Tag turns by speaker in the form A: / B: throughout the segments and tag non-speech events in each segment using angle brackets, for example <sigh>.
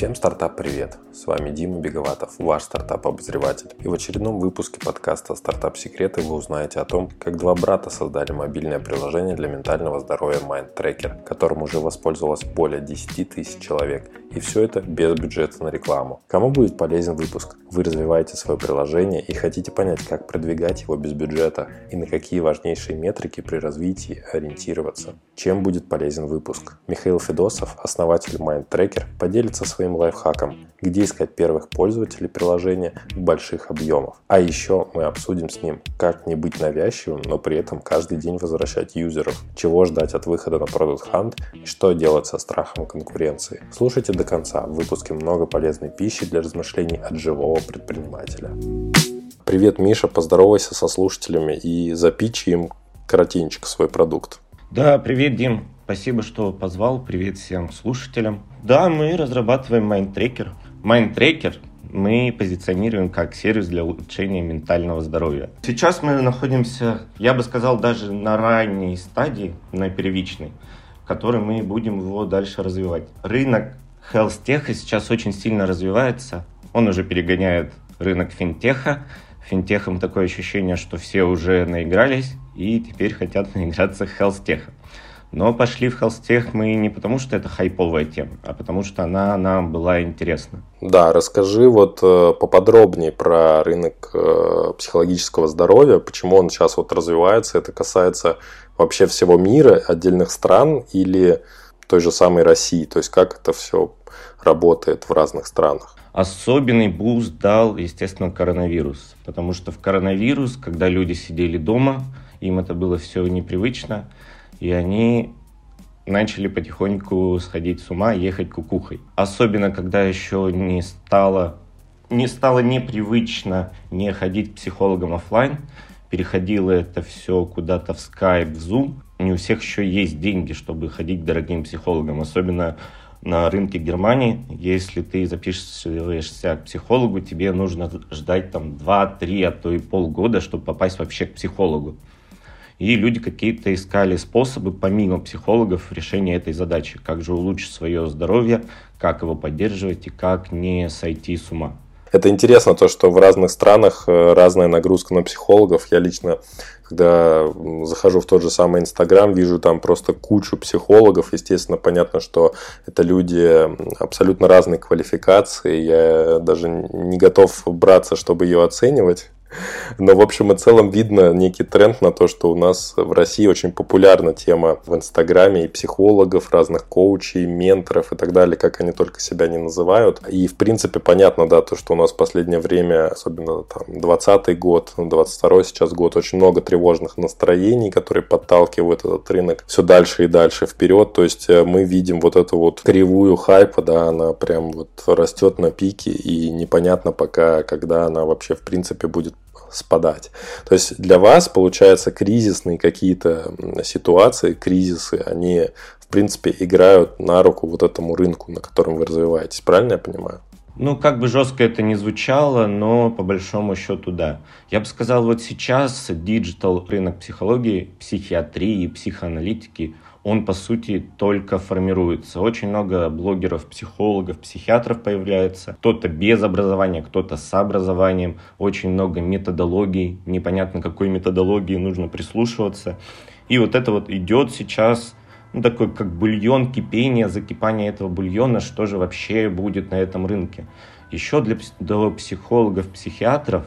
A: Всем стартап-привет! С вами Дима Беговатов, ваш стартап-обозреватель. И в очередном выпуске подкаста «Стартап-секреты» вы узнаете о том, как два брата создали мобильное приложение для ментального здоровья Mind Tracker, которым уже воспользовалось более 10 тысяч человек. И все это без бюджета на рекламу. Кому будет полезен выпуск? Вы развиваете свое приложение и хотите понять, как продвигать его без бюджета и на какие важнейшие метрики при развитии ориентироваться. Чем будет полезен выпуск? Михаил Федосов, основатель Mind Tracker, поделится своим лайфхаком, где искать первых пользователей приложения в больших объемах. А еще мы обсудим с ним, как не быть навязчивым, но при этом каждый день возвращать юзеров, чего ждать от выхода на Product Hunt и что делать со страхом конкуренции. Слушайте до конца, в выпуске много полезной пищи для размышлений от живого предпринимателя. Привет, Миша, поздоровайся со слушателями и запичи им коротенько свой продукт.
B: Да, привет, Дим. Спасибо, что позвал. Привет всем слушателям. Да, мы разрабатываем MindTracker. MindTracker мы позиционируем как сервис для улучшения ментального здоровья. Сейчас мы находимся, я бы сказал, даже на ранней стадии, на первичной, в которой мы будем его дальше развивать. Рынок health сейчас очень сильно развивается. Он уже перегоняет рынок финтеха. Финтехом такое ощущение, что все уже наигрались и теперь хотят <laughs> наиграться хелстеха. Но пошли в холстех мы не потому, что это хайповая тема, а потому что она нам была интересна.
A: Да, расскажи вот э, поподробнее про рынок э, психологического здоровья, почему он сейчас вот развивается, это касается вообще всего мира, отдельных стран или той же самой России, то есть как это все работает в разных странах.
B: Особенный буст дал, естественно, коронавирус, потому что в коронавирус, когда люди сидели дома, им это было все непривычно – и они начали потихоньку сходить с ума, ехать кукухой. Особенно, когда еще не стало, не стало непривычно не ходить к психологам офлайн, переходило это все куда-то в Skype, в Zoom. Не у всех еще есть деньги, чтобы ходить к дорогим психологам, особенно на рынке Германии, если ты записываешься к психологу, тебе нужно ждать там 2-3, а то и полгода, чтобы попасть вообще к психологу и люди какие-то искали способы, помимо психологов, решения этой задачи. Как же улучшить свое здоровье, как его поддерживать и как не сойти с ума.
A: Это интересно, то, что в разных странах э, разная нагрузка на психологов. Я лично, когда захожу в тот же самый Инстаграм, вижу там просто кучу психологов. Естественно, понятно, что это люди абсолютно разной квалификации. Я даже не готов браться, чтобы ее оценивать. Но, в общем и целом, видно некий тренд на то, что у нас в России очень популярна тема в Инстаграме и психологов, разных коучей, менторов и так далее, как они только себя не называют. И, в принципе, понятно, да, то, что у нас в последнее время, особенно там 20 год, 22 сейчас год, очень много тревожных настроений, которые подталкивают этот рынок все дальше и дальше вперед. То есть э, мы видим вот эту вот кривую хайпа, да, она прям вот растет на пике, и непонятно пока, когда она вообще в принципе будет спадать. То есть для вас, получается, кризисные какие-то ситуации, кризисы, они, в принципе, играют на руку вот этому рынку, на котором вы развиваетесь. Правильно я понимаю?
B: Ну, как бы жестко это не звучало, но по большому счету да. Я бы сказал, вот сейчас диджитал рынок психологии, психиатрии, психоаналитики – он, по сути, только формируется. Очень много блогеров, психологов, психиатров появляется. Кто-то без образования, кто-то с образованием. Очень много методологий. Непонятно, какой методологии нужно прислушиваться. И вот это вот идет сейчас ну, такой как бульон, кипение, закипание этого бульона, что же вообще будет на этом рынке. Еще для, для психологов, психиатров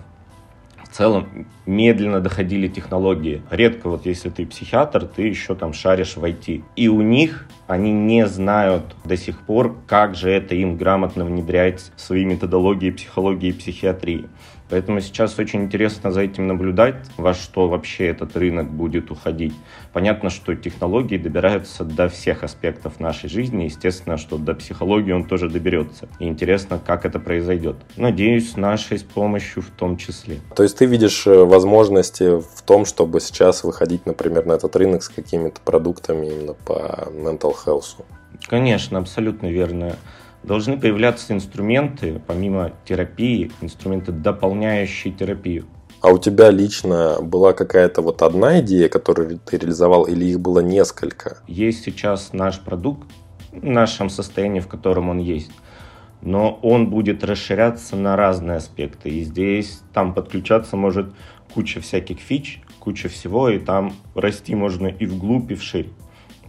B: в целом медленно доходили технологии. Редко вот если ты психиатр, ты еще там шаришь в IT. И у них они не знают до сих пор, как же это им грамотно внедрять свои методологии психологии и психиатрии. Поэтому сейчас очень интересно за этим наблюдать, во что вообще этот рынок будет уходить. Понятно, что технологии добираются до всех аспектов нашей жизни. Естественно, что до психологии он тоже доберется. И интересно, как это произойдет. Надеюсь, нашей с помощью в том числе.
A: То есть ты видишь э, возможности в том, чтобы сейчас выходить, например, на этот рынок с какими-то продуктами именно по mental health?
B: Конечно, абсолютно верно должны появляться инструменты, помимо терапии, инструменты, дополняющие терапию.
A: А у тебя лично была какая-то вот одна идея, которую ты реализовал, или их было несколько?
B: Есть сейчас наш продукт в нашем состоянии, в котором он есть. но он будет расширяться на разные аспекты. И здесь там подключаться может куча всяких фич, куча всего, и там расти можно и вглубь, и вширь.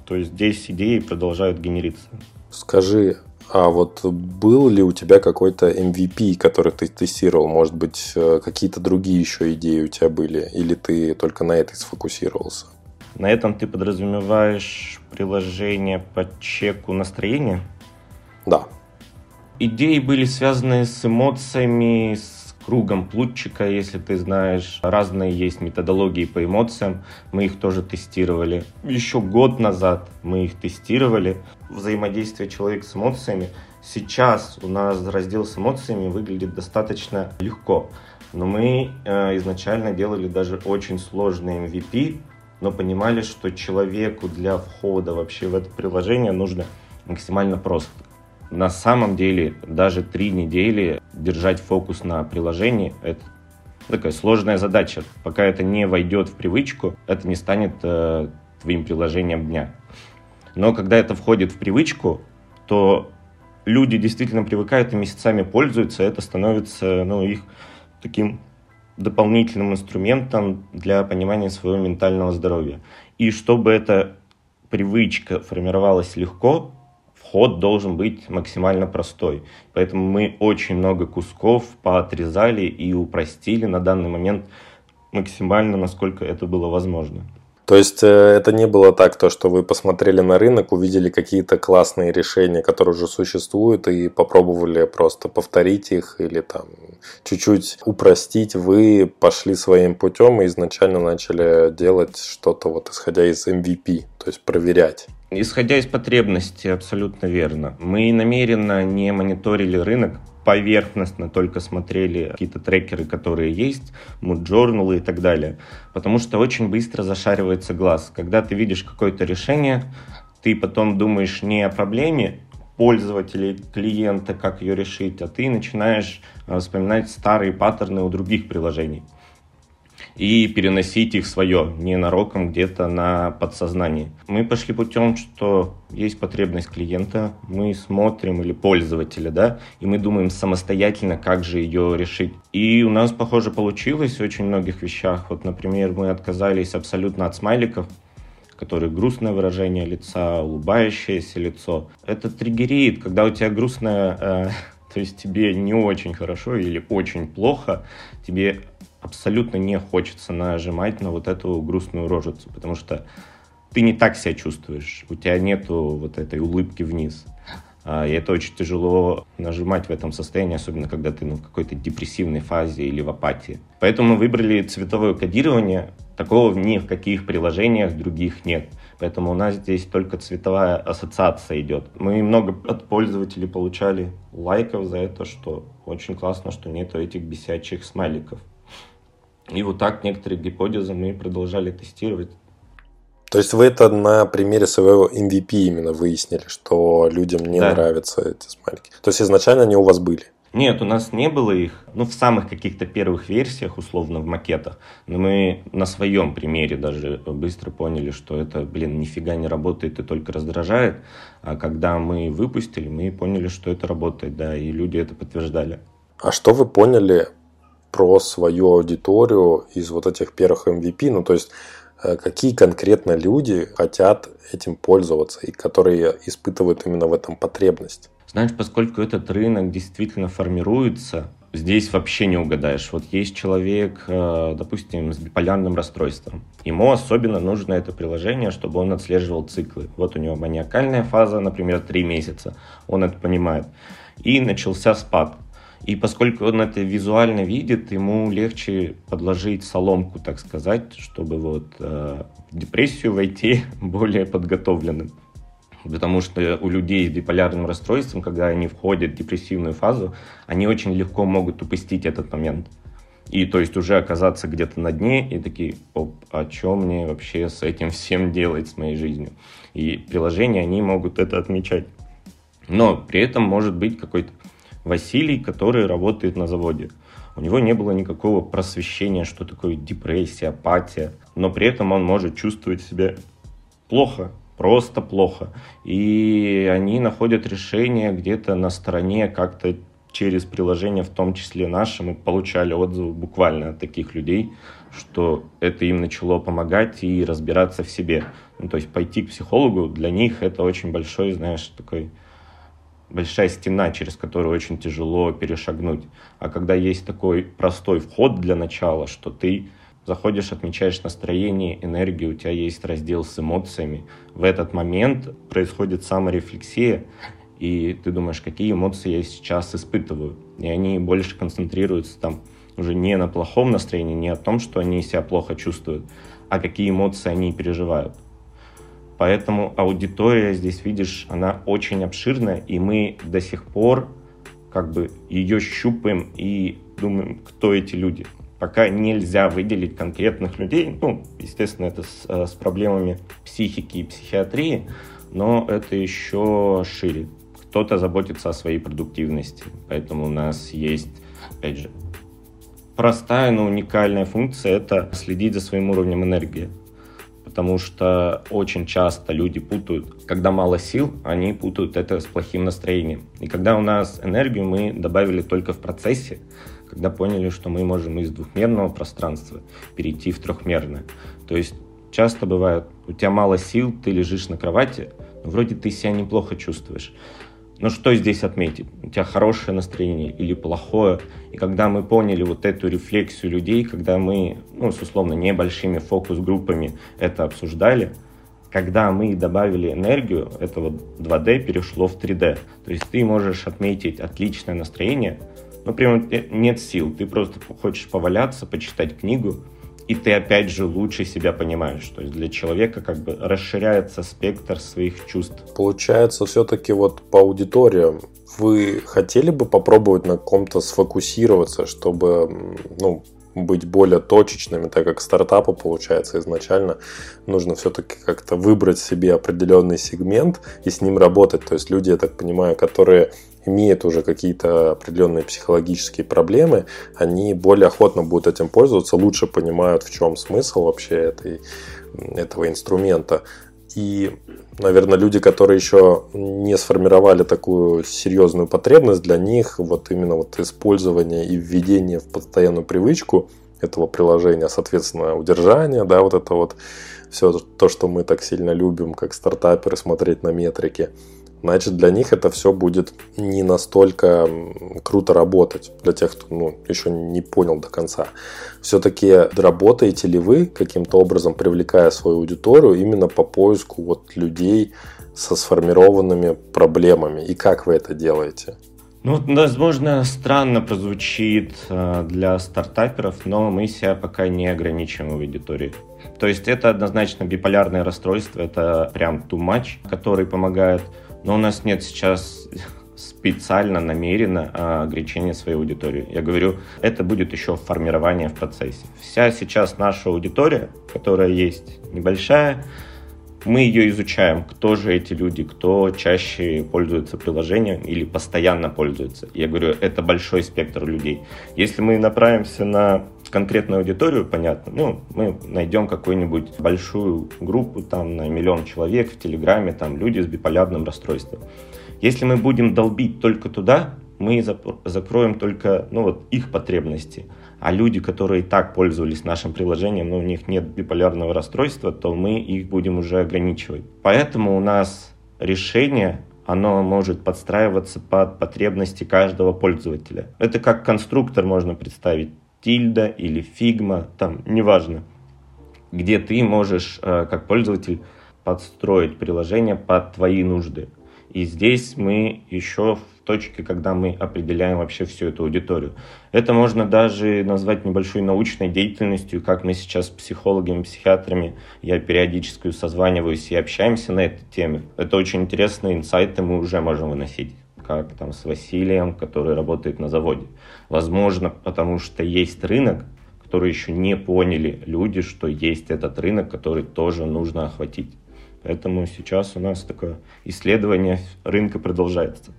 B: То есть здесь идеи продолжают генериться.
A: Скажи, а вот был ли у тебя какой-то MVP, который ты тестировал? Может быть, э, какие-то другие еще идеи у тебя были? Или ты только на этой сфокусировался?
B: На этом ты подразумеваешь приложение по чеку настроения?
A: Да.
B: Идеи были связаны с эмоциями, с кругом Плутчика, если ты знаешь. Разные есть методологии по эмоциям. Мы их тоже тестировали. Еще год назад мы их тестировали. Взаимодействие человека с эмоциями. Сейчас у нас раздел с эмоциями выглядит достаточно легко. Но мы э, изначально делали даже очень сложный MVP, но понимали, что человеку для входа вообще в это приложение нужно максимально просто. На самом деле, даже три недели держать фокус на приложении – это такая сложная задача. Пока это не войдет в привычку, это не станет э, твоим приложением дня. Но когда это входит в привычку, то люди действительно привыкают и месяцами пользуются, это становится ну, их таким дополнительным инструментом для понимания своего ментального здоровья. И чтобы эта привычка формировалась легко, вход должен быть максимально простой. Поэтому мы очень много кусков поотрезали и упростили на данный момент максимально, насколько это было возможно.
A: То есть э, это не было так, то, что вы посмотрели на рынок, увидели какие-то классные решения, которые уже существуют, и попробовали просто повторить их или там чуть-чуть упростить. Вы пошли своим путем и изначально начали делать что-то вот исходя из MVP, то есть проверять.
B: Исходя из потребностей, абсолютно верно. Мы намеренно не мониторили рынок, поверхностно только смотрели какие-то трекеры, которые есть, journal и так далее. Потому что очень быстро зашаривается глаз. Когда ты видишь какое-то решение, ты потом думаешь не о проблеме пользователя, клиента, как ее решить, а ты начинаешь э, вспоминать старые паттерны у других приложений и переносить их свое, ненароком где-то на подсознании. Мы пошли путем, что есть потребность клиента, мы смотрим или пользователя, да, и мы думаем самостоятельно, как же ее решить. И у нас, похоже, получилось в очень многих вещах. Вот, например, мы отказались абсолютно от смайликов, которые грустное выражение лица, улыбающееся лицо. Это триггерит, когда у тебя грустное, э, <laughs> то есть тебе не очень хорошо или очень плохо, тебе абсолютно не хочется нажимать на вот эту грустную рожицу, потому что ты не так себя чувствуешь, у тебя нету вот этой улыбки вниз. А, и это очень тяжело нажимать в этом состоянии, особенно когда ты ну, в какой-то депрессивной фазе или в апатии. Поэтому мы выбрали цветовое кодирование. Такого ни в каких приложениях других нет. Поэтому у нас здесь только цветовая ассоциация идет. Мы много от пользователей получали лайков за это, что очень классно, что нету этих бесячих смайликов. И вот так некоторые гипотезы мы продолжали тестировать.
A: То есть вы это на примере своего MVP именно выяснили, что людям не да. нравятся эти смайлики. То есть изначально они у вас были?
B: Нет, у нас не было их, ну, в самых каких-то первых версиях, условно, в макетах. Но мы на своем примере даже быстро поняли, что это, блин, нифига не работает и только раздражает. А когда мы выпустили, мы поняли, что это работает, да, и люди это подтверждали.
A: А что вы поняли про свою аудиторию из вот этих первых MVP, ну то есть э, какие конкретно люди хотят этим пользоваться и которые испытывают именно в этом потребность.
B: Знаешь, поскольку этот рынок действительно формируется, здесь вообще не угадаешь. Вот есть человек, э, допустим, с биполярным расстройством. Ему особенно нужно это приложение, чтобы он отслеживал циклы. Вот у него маниакальная фаза, например, 3 месяца. Он это понимает. И начался спад. И поскольку он это визуально видит, ему легче подложить соломку, так сказать, чтобы вот э, в депрессию войти <laughs> более подготовленным. Потому что у людей с биполярным расстройством, когда они входят в депрессивную фазу, они очень легко могут упустить этот момент. И то есть уже оказаться где-то на дне и такие, оп, а что мне вообще с этим всем делать, с моей жизнью? И приложения, они могут это отмечать. Но при этом может быть какой-то Василий, который работает на заводе. У него не было никакого просвещения, что такое депрессия, апатия, но при этом он может чувствовать себя плохо, просто плохо. И они находят решение где-то на стороне, как-то через приложение, в том числе наше, мы получали отзывы буквально от таких людей, что это им начало помогать и разбираться в себе. Ну, то есть пойти к психологу, для них это очень большой, знаешь, такой большая стена, через которую очень тяжело перешагнуть. А когда есть такой простой вход для начала, что ты заходишь, отмечаешь настроение, энергию, у тебя есть раздел с эмоциями. В этот момент происходит саморефлексия, и ты думаешь, какие эмоции я сейчас испытываю. И они больше концентрируются там уже не на плохом настроении, не о том, что они себя плохо чувствуют, а какие эмоции они переживают. Поэтому аудитория здесь, видишь, она очень обширная, и мы до сих пор как бы ее щупаем и думаем, кто эти люди пока нельзя выделить конкретных людей. Ну, естественно, это с, э, с проблемами психики и психиатрии, но это еще шире. Кто-то заботится о своей продуктивности, поэтому у нас есть, опять же, простая, но уникальная функция – это следить за своим уровнем энергии. Потому что очень часто люди путают, когда мало сил, они путают это с плохим настроением. И когда у нас энергию мы добавили только в процессе, когда поняли, что мы можем из двухмерного пространства перейти в трехмерное. То есть часто бывает, у тебя мало сил, ты лежишь на кровати, но вроде ты себя неплохо чувствуешь. Но что здесь отметить? У тебя хорошее настроение или плохое? И когда мы поняли вот эту рефлексию людей, когда мы, ну, с условно небольшими фокус-группами это обсуждали, когда мы добавили энергию, это вот 2D перешло в 3D. То есть ты можешь отметить отличное настроение, ну, прям нет сил. Ты просто хочешь поваляться, почитать книгу, и ты опять же лучше себя понимаешь. То есть для человека как бы расширяется спектр своих чувств.
A: Получается, все-таки вот по аудиториям вы хотели бы попробовать на ком-то сфокусироваться, чтобы ну, быть более точечными, так как стартапу, получается, изначально нужно все-таки как-то выбрать себе определенный сегмент и с ним работать. То есть люди, я так понимаю, которые имеют уже какие-то определенные психологические проблемы, они более охотно будут этим пользоваться, лучше понимают, в чем смысл вообще этой, этого инструмента. И, наверное, люди, которые еще не сформировали такую серьезную потребность, для них вот именно вот использование и введение в постоянную привычку этого приложения, соответственно, удержание, да, вот это вот все то, что мы так сильно любим, как стартаперы, смотреть на метрики – значит для них это все будет не настолько круто работать, для тех, кто ну, еще не понял до конца. Все-таки работаете ли вы каким-то образом, привлекая свою аудиторию именно по поиску вот людей со сформированными проблемами, и как вы это делаете?
B: Ну, возможно, странно прозвучит э, для стартаперов, но мы себя пока не ограничиваем в аудитории. То есть это однозначно биполярное расстройство, это прям too much, который помогает но у нас нет сейчас специально, намеренно а, ограничения своей аудитории. Я говорю, это будет еще формирование в процессе. Вся сейчас наша аудитория, которая есть небольшая, мы ее изучаем, кто же эти люди, кто чаще пользуется приложением или постоянно пользуется. Я говорю, это большой спектр людей. Если мы направимся на конкретную аудиторию, понятно, ну, мы найдем какую-нибудь большую группу, там, на миллион человек в Телеграме, там, люди с биполярным расстройством. Если мы будем долбить только туда, мы закроем только, ну, вот, их потребности. А люди, которые и так пользовались нашим приложением, но у них нет биполярного расстройства, то мы их будем уже ограничивать. Поэтому у нас решение оно может подстраиваться под потребности каждого пользователя. Это как конструктор можно представить Tilda или Figma, там, неважно, где ты можешь, э, как пользователь, подстроить приложение под твои нужды. И здесь мы еще в точке, когда мы определяем вообще всю эту аудиторию. Это можно даже назвать небольшой научной деятельностью, как мы сейчас с психологами, психиатрами, я периодически созваниваюсь и общаемся на этой теме. Это очень интересные инсайты мы уже можем выносить как там с Василием, который работает на заводе. Возможно, потому что есть рынок, который еще не поняли люди, что есть этот рынок, который тоже нужно охватить. Поэтому сейчас у нас такое исследование рынка продолжается.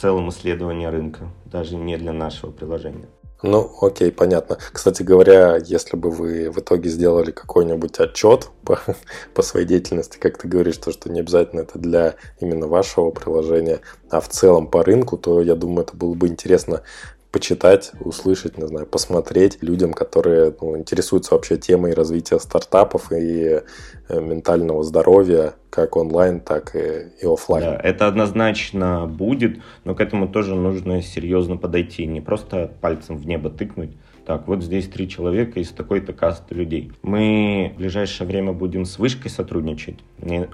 B: Целом исследование рынка, даже не для нашего приложения.
A: Ну, окей, понятно. Кстати говоря, если бы вы в итоге сделали какой-нибудь отчет <laughs> по, по своей деятельности, как ты говоришь, то, что не обязательно это для именно вашего приложения, а в целом по рынку, то я думаю, это было бы интересно почитать, услышать, не знаю, посмотреть людям, которые ну, интересуются вообще темой развития стартапов и э, ментального здоровья, как онлайн, так и, и офлайн.
B: Да, это однозначно будет, но к этому тоже нужно серьезно подойти, не просто пальцем в небо тыкнуть, так, вот здесь три человека из такой-то касты людей. Мы в ближайшее время будем с вышкой сотрудничать.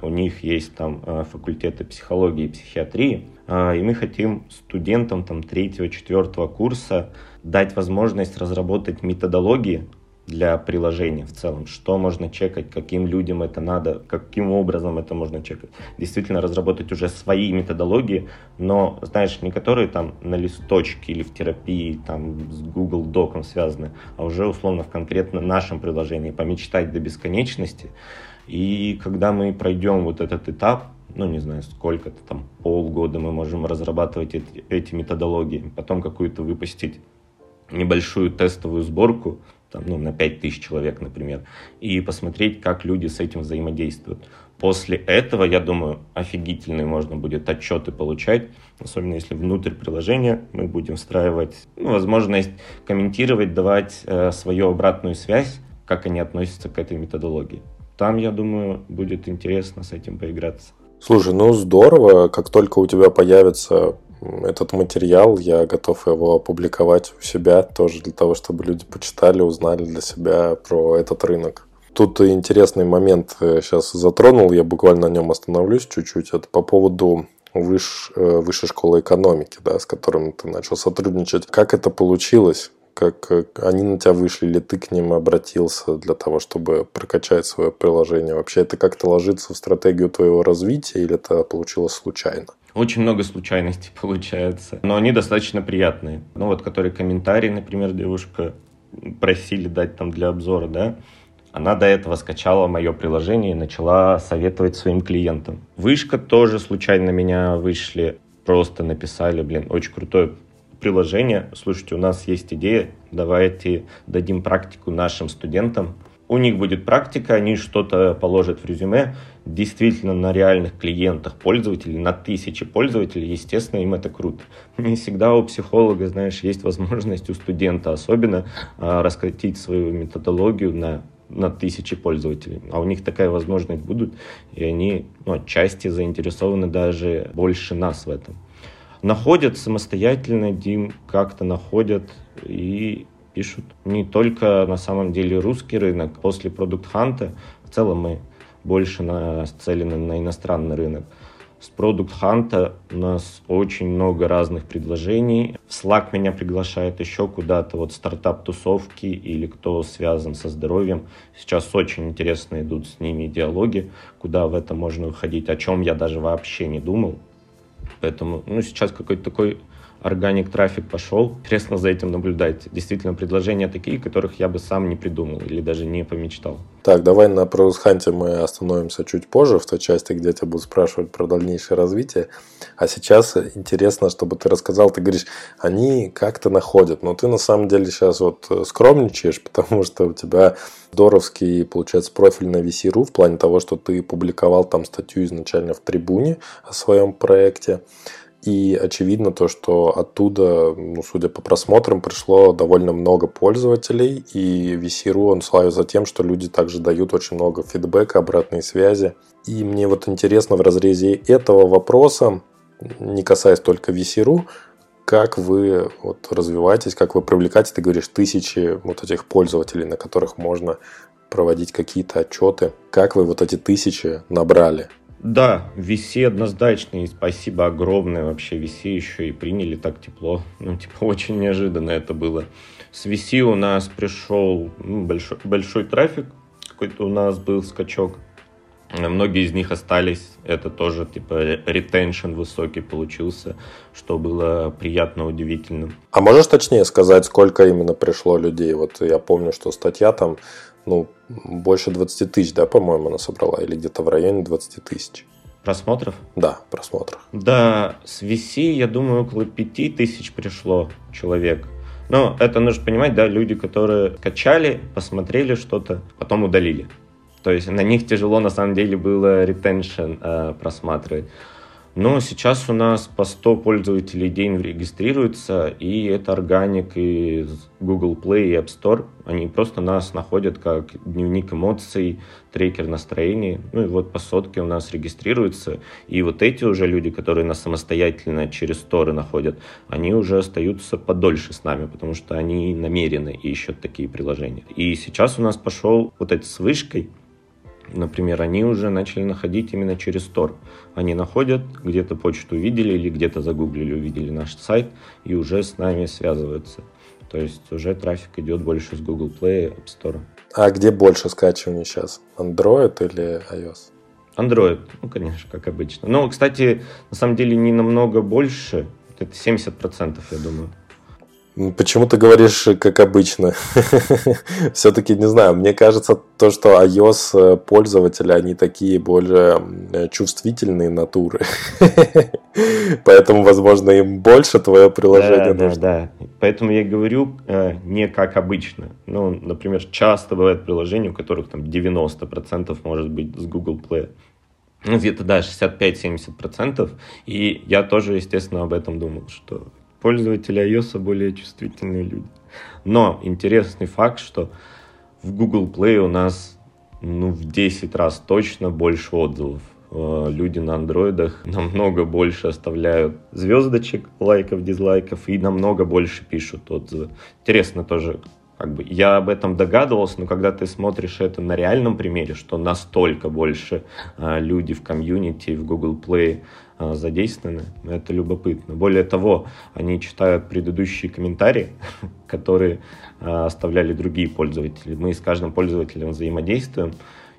B: У них есть там э, факультеты психологии и психиатрии. А, и мы хотим студентам там третьего-четвертого курса дать возможность разработать методологии для приложения в целом, что можно чекать, каким людям это надо, каким образом это можно чекать. Действительно разработать уже свои методологии, но, знаешь, не которые там на листочке или в терапии там с Google Доком связаны, а уже условно в конкретно нашем приложении, помечтать до бесконечности. И когда мы пройдем вот этот этап, ну, не знаю, сколько-то там, полгода мы можем разрабатывать эти, эти методологии, потом какую-то выпустить небольшую тестовую сборку, там, ну, на 5000 человек, например, и посмотреть, как люди с этим взаимодействуют. После этого, я думаю, офигительные можно будет отчеты получать, особенно если внутрь приложения мы будем встраивать ну, возможность комментировать, давать э, свою обратную связь, как они относятся к этой методологии. Там, я думаю, будет интересно с этим поиграться.
A: Слушай, ну здорово, как только у тебя появится этот материал, я готов его опубликовать у себя тоже для того, чтобы люди почитали, узнали для себя про этот рынок. Тут интересный момент сейчас э, затронул, я буквально на нем остановлюсь чуть-чуть. Это по поводу выш, э, высшей школы экономики, да, с которым ты начал сотрудничать. Как это получилось? как они на тебя вышли, или ты к ним обратился для того, чтобы прокачать свое приложение? Вообще это как-то ложится в стратегию твоего развития или это получилось случайно?
B: Очень много случайностей <laughs> получается, но они достаточно приятные. Ну вот, которые комментарии, например, девушка просили дать там для обзора, да, она до этого скачала мое приложение и начала советовать своим клиентам. Вышка тоже случайно меня вышли, просто написали, блин, очень крутое приложение, слушайте, у нас есть идея, давайте дадим практику нашим студентам. У них будет практика, они что-то положат в резюме, действительно на реальных клиентах пользователей, на тысячи пользователей, естественно, им это круто. Не всегда у психолога, знаешь, есть возможность у студента особенно а, раскрутить свою методологию на на тысячи пользователей. А у них такая возможность будет, и они ну, отчасти заинтересованы даже больше нас в этом находят самостоятельно, Дим, как-то находят и пишут. Не только на самом деле русский рынок. После Продукт Ханта в целом мы больше нацелены на иностранный рынок. С Продукт Ханта у нас очень много разных предложений. В Slack меня приглашает еще куда-то, вот стартап-тусовки или кто связан со здоровьем. Сейчас очень интересно идут с ними диалоги, куда в это можно выходить, о чем я даже вообще не думал. Поэтому ну, сейчас какой-то такой органик трафик пошел. Интересно за этим наблюдать. Действительно, предложения такие, которых я бы сам не придумал или даже не помечтал.
A: Так, давай на ProShunt мы остановимся чуть позже, в той части, где тебя будут спрашивать про дальнейшее развитие. А сейчас интересно, чтобы ты рассказал, ты говоришь, они как-то находят, но ты на самом деле сейчас вот скромничаешь, <laughs> потому что у тебя здоровский, получается, профиль на VC.ru в плане того, что ты публиковал там статью изначально в трибуне о своем проекте. И очевидно то, что оттуда, ну, судя по просмотрам, пришло довольно много пользователей. И VC.ru он славится тем, что люди также дают очень много фидбэка, обратной связи. И мне вот интересно в разрезе этого вопроса, не касаясь только VC.ru, как вы вот развиваетесь, как вы привлекаете, ты говоришь, тысячи вот этих пользователей, на которых можно проводить какие-то отчеты. Как вы вот эти тысячи набрали?
B: Да, VC однозначно, и спасибо огромное вообще VC еще и приняли так тепло. Ну, типа, <laughs> очень неожиданно это было. С VC у нас пришел ну, большой, большой трафик, какой-то у нас был скачок. Многие из них остались, это тоже типа ретеншн высокий получился, что было приятно, удивительным.
A: А можешь точнее сказать, сколько именно пришло людей? Вот я помню, что статья там ну, больше 20 тысяч, да, по-моему, она собрала, или где-то в районе 20 тысяч.
B: Просмотров?
A: Да, просмотров.
B: Да, с VC, я думаю, около 5 тысяч пришло человек. Но это нужно понимать, да, люди, которые качали, посмотрели что-то, потом удалили. То есть на них тяжело на самом деле было ретеншн э, просматривать. Но сейчас у нас по 100 пользователей в день регистрируется, и это органик из Google Play и App Store. Они просто нас находят как дневник эмоций, трекер настроений. Ну и вот по сотке у нас регистрируются. И вот эти уже люди, которые нас самостоятельно через сторы находят, они уже остаются подольше с нами, потому что они намеренно ищут такие приложения. И сейчас у нас пошел вот этот с вышкой, например, они уже начали находить именно через Тор. Они находят, где-то почту увидели или где-то загуглили, увидели наш сайт и уже с нами связываются. То есть уже трафик идет больше с Google Play, App Store.
A: А где больше скачивания сейчас? Android или iOS?
B: Android, ну, конечно, как обычно. Но, кстати, на самом деле не намного больше. Это 70%, я думаю.
A: Почему ты говоришь, как обычно? <laughs> Все-таки не знаю. Мне кажется, то, что iOS э, пользователи, они такие более э, чувствительные натуры. <laughs> Поэтому, возможно, им больше твое приложение
B: да, нужно. Да, да. Поэтому я говорю э, не как обычно. Ну, например, часто бывают приложения, у которых там 90% может быть с Google Play. Ну, где-то, да, 65-70%. И я тоже, естественно, об этом думал, что пользователи iOS более чувствительные люди. Но интересный факт, что в Google Play у нас ну, в 10 раз точно больше отзывов. Э, люди на андроидах намного больше оставляют звездочек, лайков, дизлайков и намного больше пишут отзывы. Интересно тоже, как бы я об этом догадывался, но когда ты смотришь это на реальном примере, что настолько больше э, люди в комьюнити, в Google Play задействованы, это любопытно. Более того, они читают предыдущие комментарии, <laughs> которые э, оставляли другие пользователи. Мы с каждым пользователем взаимодействуем,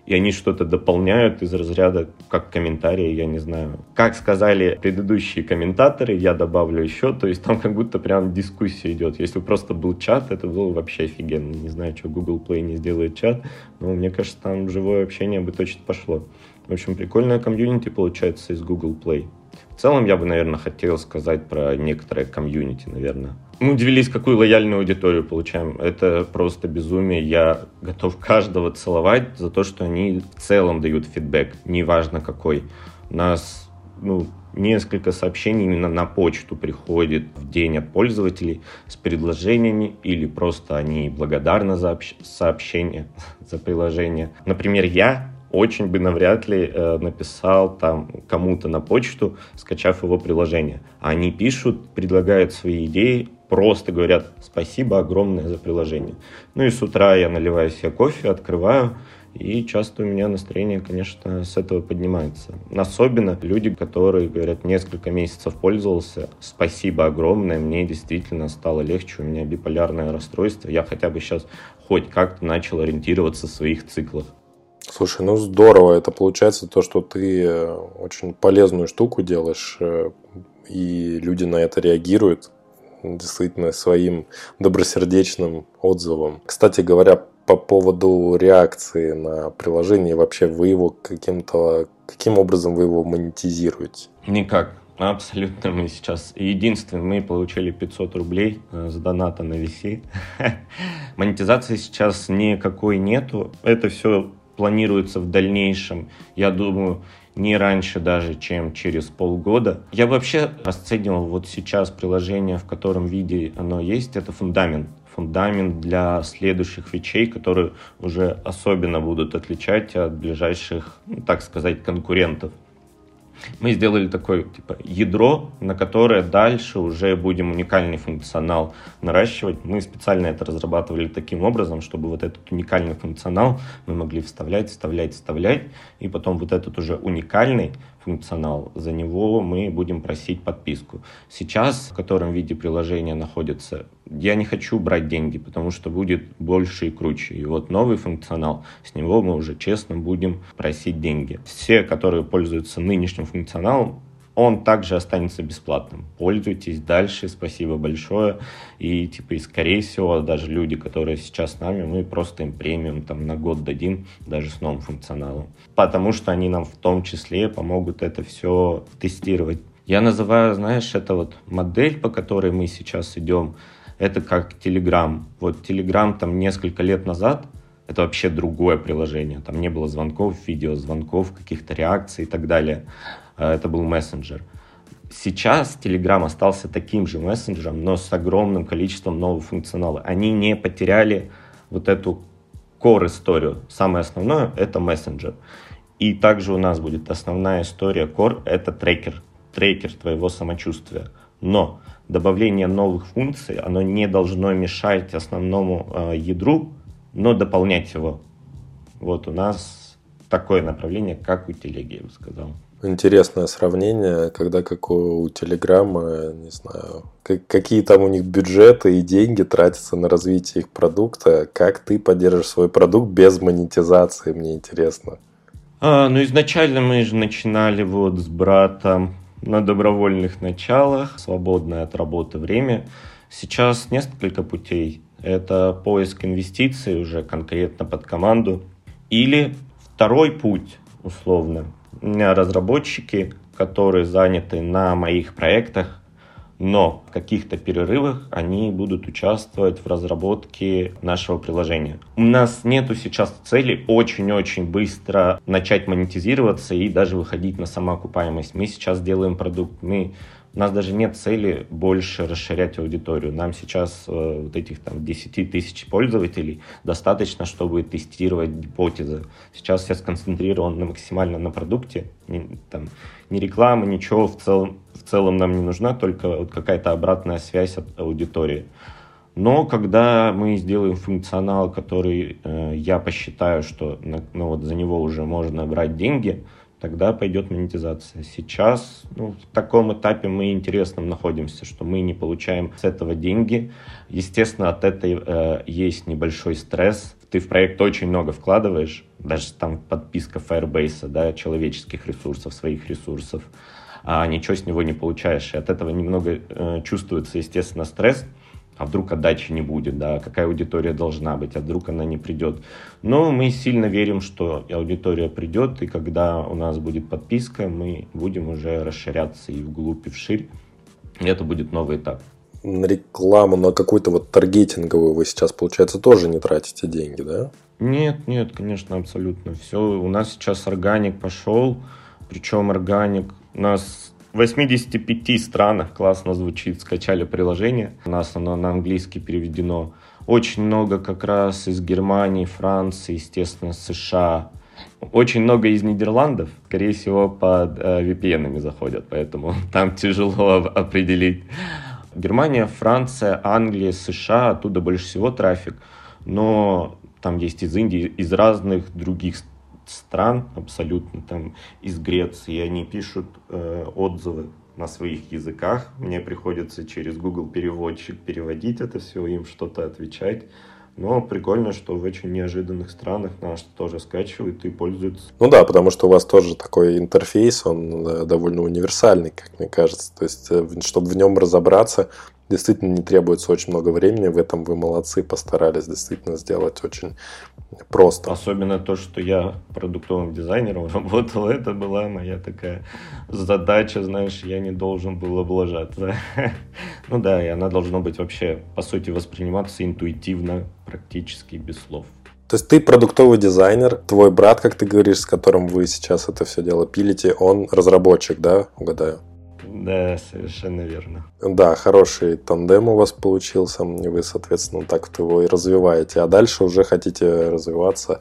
B: и они что-то дополняют из разряда, как комментарии, я не знаю. Как сказали предыдущие комментаторы, я добавлю еще, то есть там как будто прям дискуссия идет. Если просто был чат, это было вообще офигенно. Не знаю, что Google Play не сделает чат, но мне кажется, там живое общение бы точно пошло. В общем, прикольная комьюнити получается из Google Play. В целом, я бы, наверное, хотел сказать про некоторое комьюнити, наверное. Мы удивились, какую лояльную аудиторию получаем. Это просто безумие. Я готов <laughs> каждого целовать за то, что они в целом дают фидбэк, неважно какой. У нас ну, несколько сообщений именно на почту приходит в день от пользователей с предложениями или просто они благодарны за сообщение, <laughs> за приложение. Например, я очень бы навряд ли э, написал там кому-то на почту, скачав его приложение. Они пишут, предлагают свои идеи, просто говорят спасибо огромное за приложение. Ну и с утра я наливаю себе кофе, открываю, и часто у меня настроение, конечно, с этого поднимается. Особенно люди, которые говорят, несколько месяцев пользовался, спасибо огромное, мне действительно стало легче, у меня биполярное расстройство, я хотя бы сейчас хоть как-то начал ориентироваться в своих циклах.
A: Слушай, ну здорово. Это получается то, что ты э, очень полезную штуку делаешь, э, и люди на это реагируют действительно своим добросердечным отзывом. Кстати говоря, по поводу реакции на приложение, вообще вы его каким-то, каким образом вы его монетизируете?
B: Никак. Абсолютно мы сейчас единственное, мы получили 500 рублей с э, доната на VC. <laughs> Монетизации сейчас никакой нету. Это все планируется в дальнейшем, я думаю, не раньше даже, чем через полгода. Я вообще расценивал вот сейчас приложение, в котором виде оно есть, это фундамент. Фундамент для следующих фичей, которые уже особенно будут отличать от ближайших, ну, так сказать, конкурентов мы сделали такое типа ядро, на которое дальше уже будем уникальный функционал наращивать. Мы специально это разрабатывали таким образом, чтобы вот этот уникальный функционал мы могли вставлять, вставлять, вставлять, и потом вот этот уже уникальный функционал, за него мы будем просить подписку. Сейчас, в котором виде приложения находится, я не хочу брать деньги, потому что будет больше и круче. И вот новый функционал, с него мы уже честно будем просить деньги. Все, которые пользуются нынешним функционалом, он также останется бесплатным. Пользуйтесь дальше, спасибо большое. И, типа, и скорее всего, даже люди, которые сейчас с нами, мы просто им премиум там на год дадим, даже с новым функционалом. Потому что они нам в том числе помогут это все тестировать. Я называю, знаешь, это вот модель, по которой мы сейчас идем, Это как Telegram. Вот Telegram там несколько лет назад это вообще другое приложение. Там не было звонков, видеозвонков, каких-то реакций и так далее. Э, это был мессенджер. Сейчас Telegram остался таким же мессенджером, но с огромным количеством нового функционала. Они не потеряли вот эту core историю. Самое основное — это мессенджер. И также у нас будет основная история core — это трекер. Трекер твоего самочувствия. Но добавление новых функций, оно не должно мешать основному э, ядру, но дополнять его. Вот у нас такое направление, как у телеги, я бы сказал.
A: Интересное сравнение, когда как у Телеграма, не знаю, какие там у них бюджеты и деньги тратятся на развитие их продукта, как ты поддержишь свой продукт без монетизации, мне интересно.
B: А, ну, изначально мы же начинали вот с братом на добровольных началах, свободное от работы время. Сейчас несколько путей. Это поиск инвестиций уже конкретно под команду. Или второй путь, условно, разработчики, которые заняты на моих проектах, но в каких-то перерывах они будут участвовать в разработке нашего приложения. У нас нету сейчас цели очень-очень быстро начать монетизироваться и даже выходить на самоокупаемость. Мы сейчас делаем продукт, мы у нас даже нет цели больше расширять аудиторию. Нам сейчас э, вот этих там 10 тысяч пользователей достаточно, чтобы тестировать гипотезы. Сейчас я сконцентрирован на, максимально на продукте. Не, там, ни реклама, ничего в целом, в целом нам не нужна, только вот какая-то обратная связь от аудитории. Но когда мы сделаем функционал, который э, я посчитаю, что на, ну, вот за него уже можно брать деньги, тогда пойдет монетизация. Сейчас ну, в таком этапе мы интересном находимся, что мы не получаем с этого деньги. Естественно, от этой э, есть небольшой стресс. Ты в проект очень много вкладываешь, даже там подписка Firebase, да, человеческих ресурсов, своих ресурсов, а ничего с него не получаешь. И от этого немного э, чувствуется, естественно, стресс а вдруг отдачи не будет, да, какая аудитория должна быть, а вдруг она не придет. Но мы сильно верим, что аудитория придет, и когда у нас будет подписка, мы будем уже расширяться и вглубь, и вширь. И это будет новый этап.
A: На рекламу, на какую-то вот таргетинговую вы сейчас, получается, тоже не тратите деньги, да?
B: Нет, нет, конечно, абсолютно. Все, у нас сейчас органик пошел, причем органик у нас 85 странах классно звучит, скачали приложение. У нас оно на английский переведено. Очень много как раз из Германии, Франции, естественно, США. Очень много из Нидерландов, скорее всего, под э, VPN заходят, поэтому <laughs> там тяжело определить. Германия, Франция, Англия, США, оттуда больше всего трафик. Но там есть из Индии, из разных других стран стран абсолютно, там из Греции, они пишут э, отзывы на своих языках. Мне приходится через Google переводчик переводить это все, им что-то отвечать. Но прикольно, что в очень неожиданных странах нас тоже скачивают и пользуются.
A: Ну да, потому что у вас тоже такой интерфейс, он довольно универсальный, как мне кажется. То есть, э, чтобы в нем разобраться, действительно не требуется очень много времени. В этом вы молодцы, постарались действительно сделать очень просто.
B: Особенно то, что я продуктовым дизайнером <laughs> работал, это была моя такая задача, знаешь, я не должен был облажаться. <laughs> Ну да, и она должна быть вообще, по сути, восприниматься интуитивно, практически без слов.
A: То есть ты продуктовый дизайнер, твой брат, как ты говоришь, с которым вы сейчас это все дело пилите, он разработчик, да, угадаю?
B: Да, совершенно верно.
A: Да, хороший тандем у вас получился, и вы, соответственно, так вот его и развиваете. А дальше уже хотите развиваться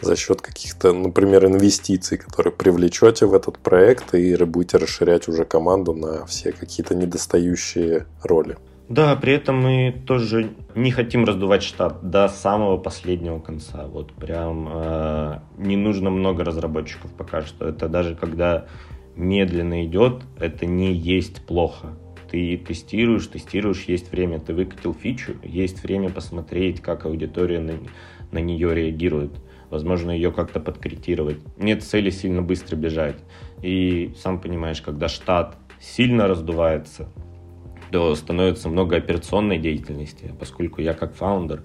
A: за счет каких-то, например, инвестиций, которые привлечете в этот проект и будете расширять уже команду на все какие-то недостающие роли.
B: Да, при этом мы тоже не хотим раздувать штат до самого последнего конца. Вот прям э, не нужно много разработчиков пока что. Это даже когда медленно идет, это не есть плохо. Ты тестируешь, тестируешь, есть время, ты выкатил фичу, есть время посмотреть, как аудитория на, на нее реагирует. Возможно, ее как-то подкорректировать. Нет цели сильно быстро бежать. И сам понимаешь, когда штат сильно раздувается, то становится много операционной деятельности, поскольку я как фаундер,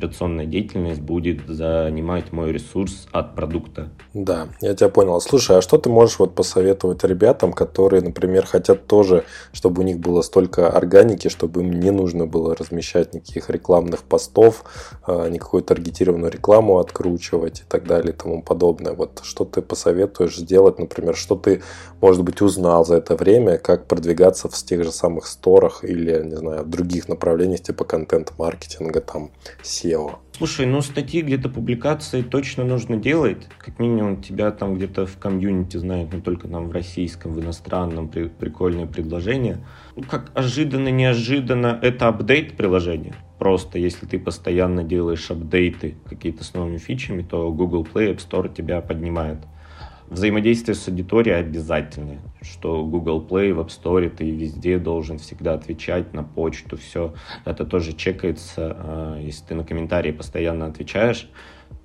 B: операционная деятельность будет занимать мой ресурс от продукта.
A: Да, я тебя понял. Слушай, а что ты можешь вот посоветовать ребятам, которые, например, хотят тоже, чтобы у них было столько органики, чтобы им не нужно было размещать никаких рекламных постов, а, никакую таргетированную рекламу откручивать и так далее и тому подобное. Вот что ты посоветуешь сделать, например, что ты, может быть, узнал за это время, как продвигаться в тех же самых сторах, или, не знаю, в других направлениях типа контент-маркетинга, там, SEO?
B: Слушай, ну статьи где-то публикации точно нужно делать. Как минимум тебя там где-то в комьюнити знают, не только там в российском, в иностранном, при, прикольное предложение. Ну, как ожиданно-неожиданно, это апдейт приложения. Просто если ты постоянно делаешь апдейты какие-то с новыми фичами, то Google Play App Store тебя поднимает. Взаимодействие с аудиторией обязательное, что Google Play, в App Store ты везде должен всегда отвечать на почту, все. Это тоже чекается. А, если ты на комментарии постоянно отвечаешь,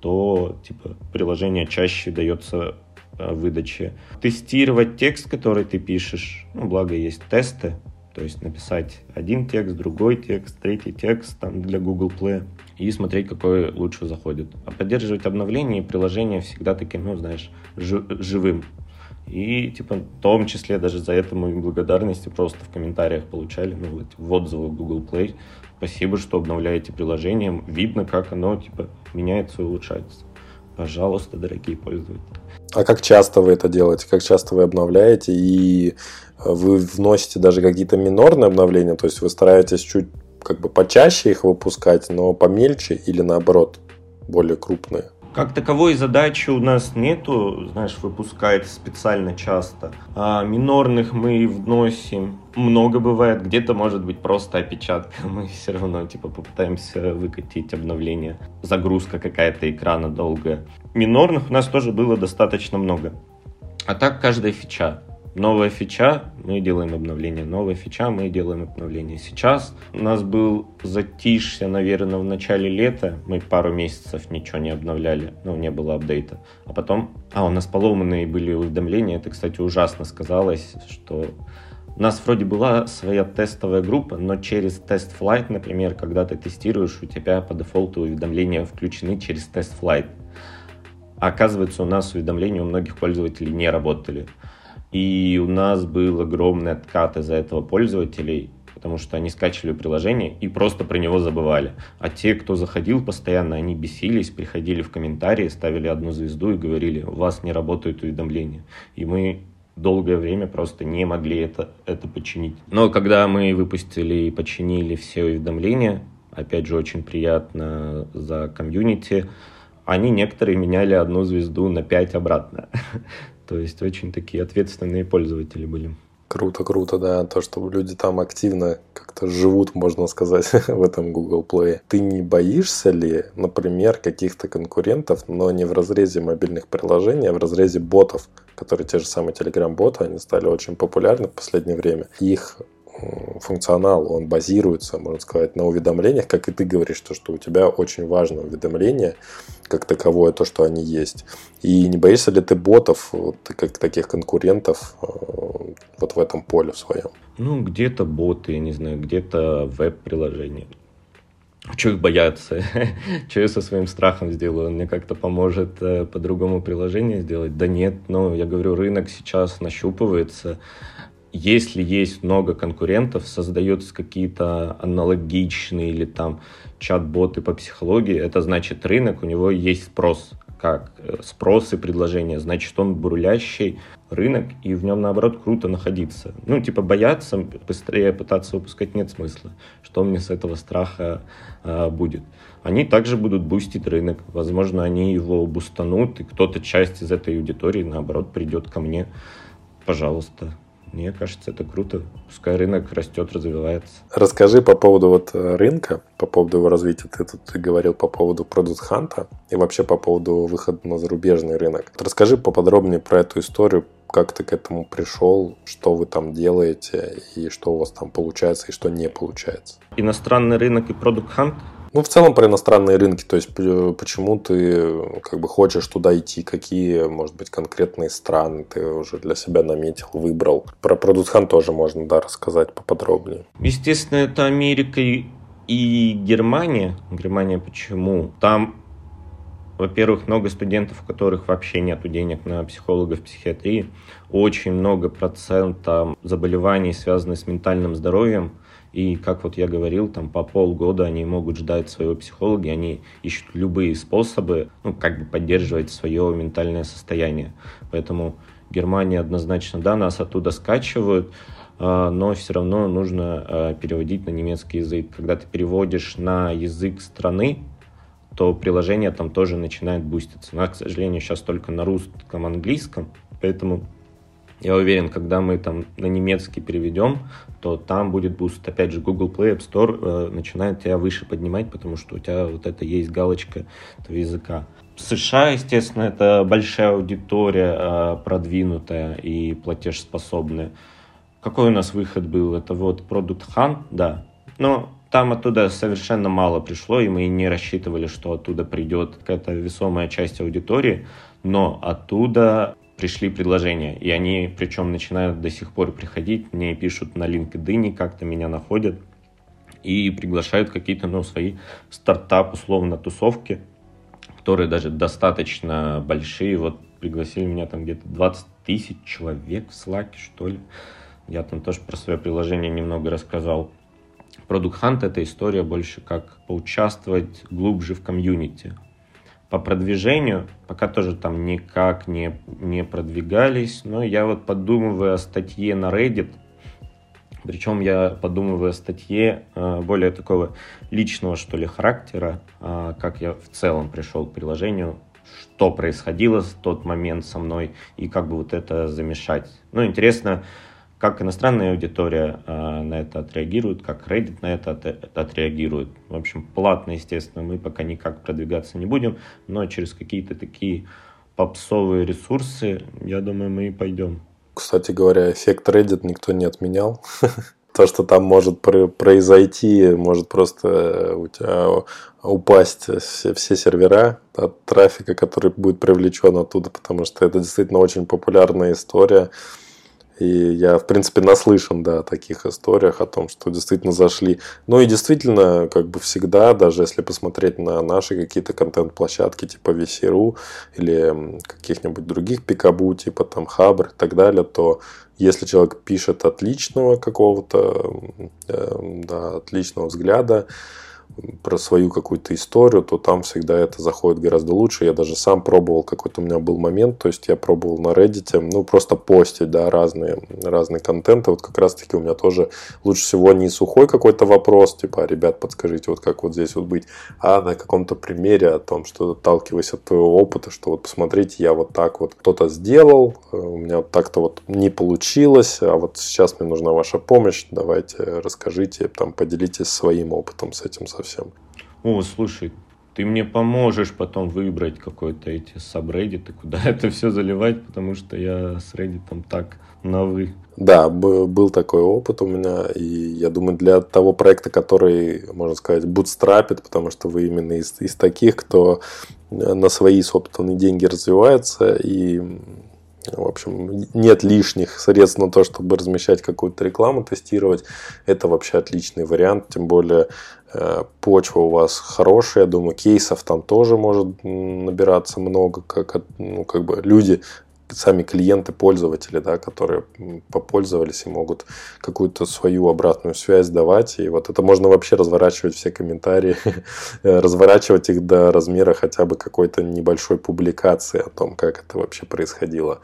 B: то типа приложение чаще дается а, выдаче. Тестировать текст, который ты пишешь, ну, благо есть тесты, то есть написать один текст, другой текст, третий текст там для Google Play и смотреть, какой лучше заходит. А поддерживать обновления и приложения всегда таким, ну, знаешь, живым. И, типа, в том числе даже за это мы благодарности просто в комментариях получали, ну, вот, в отзывах Google Play. Спасибо, что обновляете приложение. Видно, как оно, типа, меняется и улучшается. Пожалуйста, дорогие пользователи.
A: А как часто вы это делаете? Как часто вы обновляете? И вы вносите даже какие-то минорные обновления? То есть вы стараетесь чуть как бы почаще их выпускать, но помельче или наоборот более крупные?
B: Как таковой задачи у нас нету, знаешь, выпускать специально часто. А минорных мы вносим много бывает, где-то может быть просто опечатка, <laughs> мы все равно типа попытаемся выкатить обновление. Загрузка какая-то экрана долгая. Минорных у нас тоже было достаточно много. А так каждая фича новая фича, мы делаем обновление, новая фича, мы делаем обновление. Сейчас у нас был затишье, наверное, в начале лета, мы пару месяцев ничего не обновляли, ну, не было апдейта. А потом, а, у нас поломанные были уведомления, это, кстати, ужасно сказалось, что у нас вроде была своя тестовая группа, но через тест флайт, например, когда ты тестируешь, у тебя по дефолту уведомления включены через тест флайт. А оказывается, у нас уведомления у многих пользователей не работали. И у нас был огромный откат из-за этого пользователей, потому что они скачивали приложение и просто про него забывали. А те, кто заходил постоянно, они бесились, приходили в комментарии, ставили одну звезду и говорили, у вас не работают уведомления. И мы долгое время просто не могли это, это починить. Но когда мы выпустили и починили все уведомления, опять же, очень приятно за комьюнити, они некоторые меняли одну звезду на пять обратно. <laughs> То есть очень такие ответственные пользователи были.
A: Круто, круто, да, то, что люди там активно как-то живут, можно сказать, <laughs> в этом Google Play. Ты не боишься ли, например, каких-то конкурентов, но не в разрезе мобильных приложений, а в разрезе ботов, которые те же самые Telegram-боты, они стали очень популярны в последнее время. Их функционал, он базируется, можно сказать, на уведомлениях, как и ты говоришь, то, что у тебя очень важно уведомление, как таковое, то, что они есть. И не боишься ли ты ботов, вот, как таких конкурентов э, вот в этом поле в своем?
B: Ну, где-то боты, я не знаю, где-то веб-приложения. Чего их бояться? <laughs> Что я со своим страхом сделаю? Он мне как-то поможет э, по-другому приложение сделать? Да нет, но я говорю, рынок сейчас нащупывается если есть много конкурентов, создаются какие-то аналогичные или там чат-боты по психологии, это значит рынок, у него есть спрос. Как э, спрос и предложение, значит он бурлящий рынок, и в нем наоборот круто находиться. Ну, типа бояться, быстрее пытаться выпускать нет смысла. Что мне с этого страха э, будет? Они также будут бустить рынок. Возможно, они его бустанут, и кто-то часть из этой аудитории, наоборот, придет ко мне. Пожалуйста, мне кажется, это круто. Пускай рынок растет, развивается.
A: Расскажи по поводу вот э, рынка, по поводу его развития. Ты тут говорил по поводу продукт ханта и вообще по поводу выхода на зарубежный рынок. Расскажи поподробнее про эту историю, как ты к этому пришел, что вы там делаете и что у вас там получается и что не получается.
B: Иностранный рынок и продукт хант
A: Ну, в целом про иностранные рынки, то есть почему ты как бы хочешь туда идти, какие, может быть, конкретные страны ты уже для себя наметил, выбрал. Про Продукт тоже можно, да, рассказать поподробнее.
B: Естественно, это Америка и Германия. Германия почему? Там во-первых, много студентов, у которых вообще нет денег на психологов, психиатрии. Очень много процентов заболеваний, связанных с ментальным здоровьем. И, как вот я говорил, там по полгода они могут ждать своего психолога, и они ищут любые способы, ну, как бы поддерживать свое ментальное состояние. Поэтому Германия однозначно, да, нас оттуда скачивают, а, но все равно нужно а, переводить на немецкий язык. Когда ты переводишь на язык страны, то приложение там тоже начинает буститься. Но, к сожалению, сейчас только на русском, английском, поэтому я уверен, когда мы там на немецкий переведем, то там будет буст. Опять же, Google Play App Store э, начинает тебя выше поднимать, потому что у тебя вот это есть галочка этого языка. США, естественно, это большая аудитория, э, продвинутая и платежеспособная. Какой у нас выход был? Это вот Product Hunt, да. Но там оттуда совершенно мало пришло, и мы не рассчитывали, что оттуда придет какая-то весомая часть аудитории, но оттуда пришли предложения, и они причем начинают до сих пор приходить, мне пишут на LinkedIn, как-то меня находят и приглашают какие-то ну, свои стартап, условно, тусовки, которые даже достаточно большие. Вот пригласили меня там где-то 20 тысяч человек в Slack, что ли. Я там тоже про свое приложение немного рассказал. Product Hunt — это история больше как поучаствовать глубже в комьюнити. По продвижению пока тоже там никак не, не продвигались, но я вот подумываю о статье на Reddit, причем я подумываю о статье э, более такого личного, что ли, характера, э, как я в целом пришел к приложению, что происходило в тот момент со мной и как бы вот это замешать. Ну, интересно, как иностранная аудитория э, на это отреагирует, как Reddit на это от, отреагирует. В общем, платно, естественно, мы пока никак продвигаться не будем, но через какие-то такие попсовые ресурсы, я думаю, мы и пойдем.
A: Кстати говоря, эффект Reddit никто не отменял. <laughs> То, что там может произойти, может просто у тебя упасть все, все сервера от трафика, который будет привлечен оттуда, потому что это действительно очень популярная история. И я, в принципе, наслышан, да, о таких историях, о том, что действительно зашли. Ну и действительно, как бы всегда, даже если посмотреть на наши какие-то контент-площадки, типа VC.ru или каких-нибудь других пикабу, типа там Хабр и так далее, то если человек пишет отличного какого-то, э, да, отличного взгляда, про свою какую-то историю, то там всегда это заходит гораздо лучше. Я даже сам пробовал, какой-то у меня был момент, то есть я пробовал на Reddit, ну, просто постить, да, разные, разные контенты. Вот как раз-таки у меня тоже лучше всего не сухой какой-то вопрос, типа, «А, ребят, подскажите, вот как вот здесь вот быть, а на каком-то примере о том, что отталкиваясь от твоего опыта, что вот посмотрите, я вот так вот кто-то сделал, э, у меня вот так-то вот не получилось, а вот сейчас мне нужна ваша помощь, давайте расскажите, там, поделитесь своим опытом с этим совсем совсем.
B: О, слушай, ты мне поможешь потом выбрать какой-то эти сабреддиты, куда <laughs> это все заливать, потому что я с Reddit так на вы.
A: Да, был такой опыт у меня, и я думаю, для того проекта, который, можно сказать, бутстрапит, потому что вы именно из, из таких, кто на свои собственные деньги развивается, и в общем, нет лишних средств на то, чтобы размещать какую-то рекламу, тестировать. Это вообще отличный вариант, тем более почва у вас хорошая, я думаю, кейсов там тоже может набираться много, как, ну, как бы люди сами клиенты, пользователи, да, которые попользовались и могут какую-то свою обратную связь давать. И вот это можно вообще разворачивать все комментарии, <laughs> разворачивать их до размера хотя бы какой-то небольшой публикации о том, как это вообще происходило.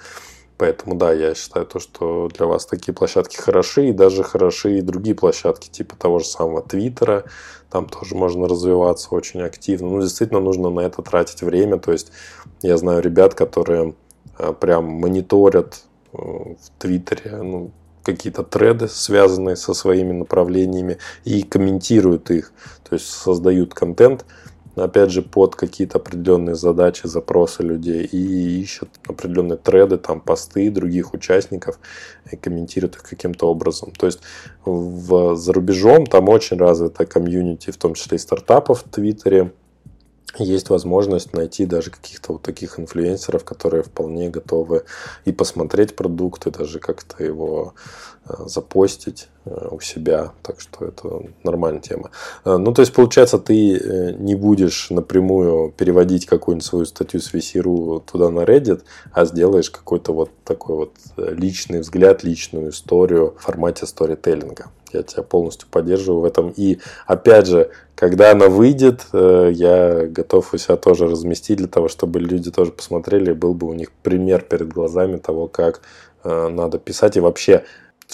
A: Поэтому да, я считаю то, что для вас такие площадки хороши, и даже хороши и другие площадки, типа того же самого Твиттера, там тоже можно развиваться очень активно. Ну, действительно, нужно на это тратить время. То есть я знаю ребят, которые Э, прям мониторят э, в Твиттере ну, какие-то треды, связанные со своими направлениями, и комментируют их, то есть создают контент опять же, под какие-то определенные задачи, запросы людей и ищут определенные треды, там, посты других участников и комментируют их каким-то образом. То есть в, за рубежом там очень развита комьюнити, в том числе и стартапов в Твиттере, есть возможность найти даже каких-то вот таких инфлюенсеров, которые вполне готовы и посмотреть продукт, и даже как-то его э, запостить э, у себя. Так что это нормальная тема. Э, ну, то есть, получается, ты не будешь напрямую переводить какую-нибудь свою статью с VC.ru туда на Reddit, а сделаешь какой-то вот такой вот личный взгляд, личную историю в формате сторителлинга. Я тебя полностью поддерживаю в этом. И опять же, когда она выйдет, э, я готов у себя тоже разместить для того, чтобы люди тоже посмотрели, был бы у них пример перед глазами того, как э, надо писать и вообще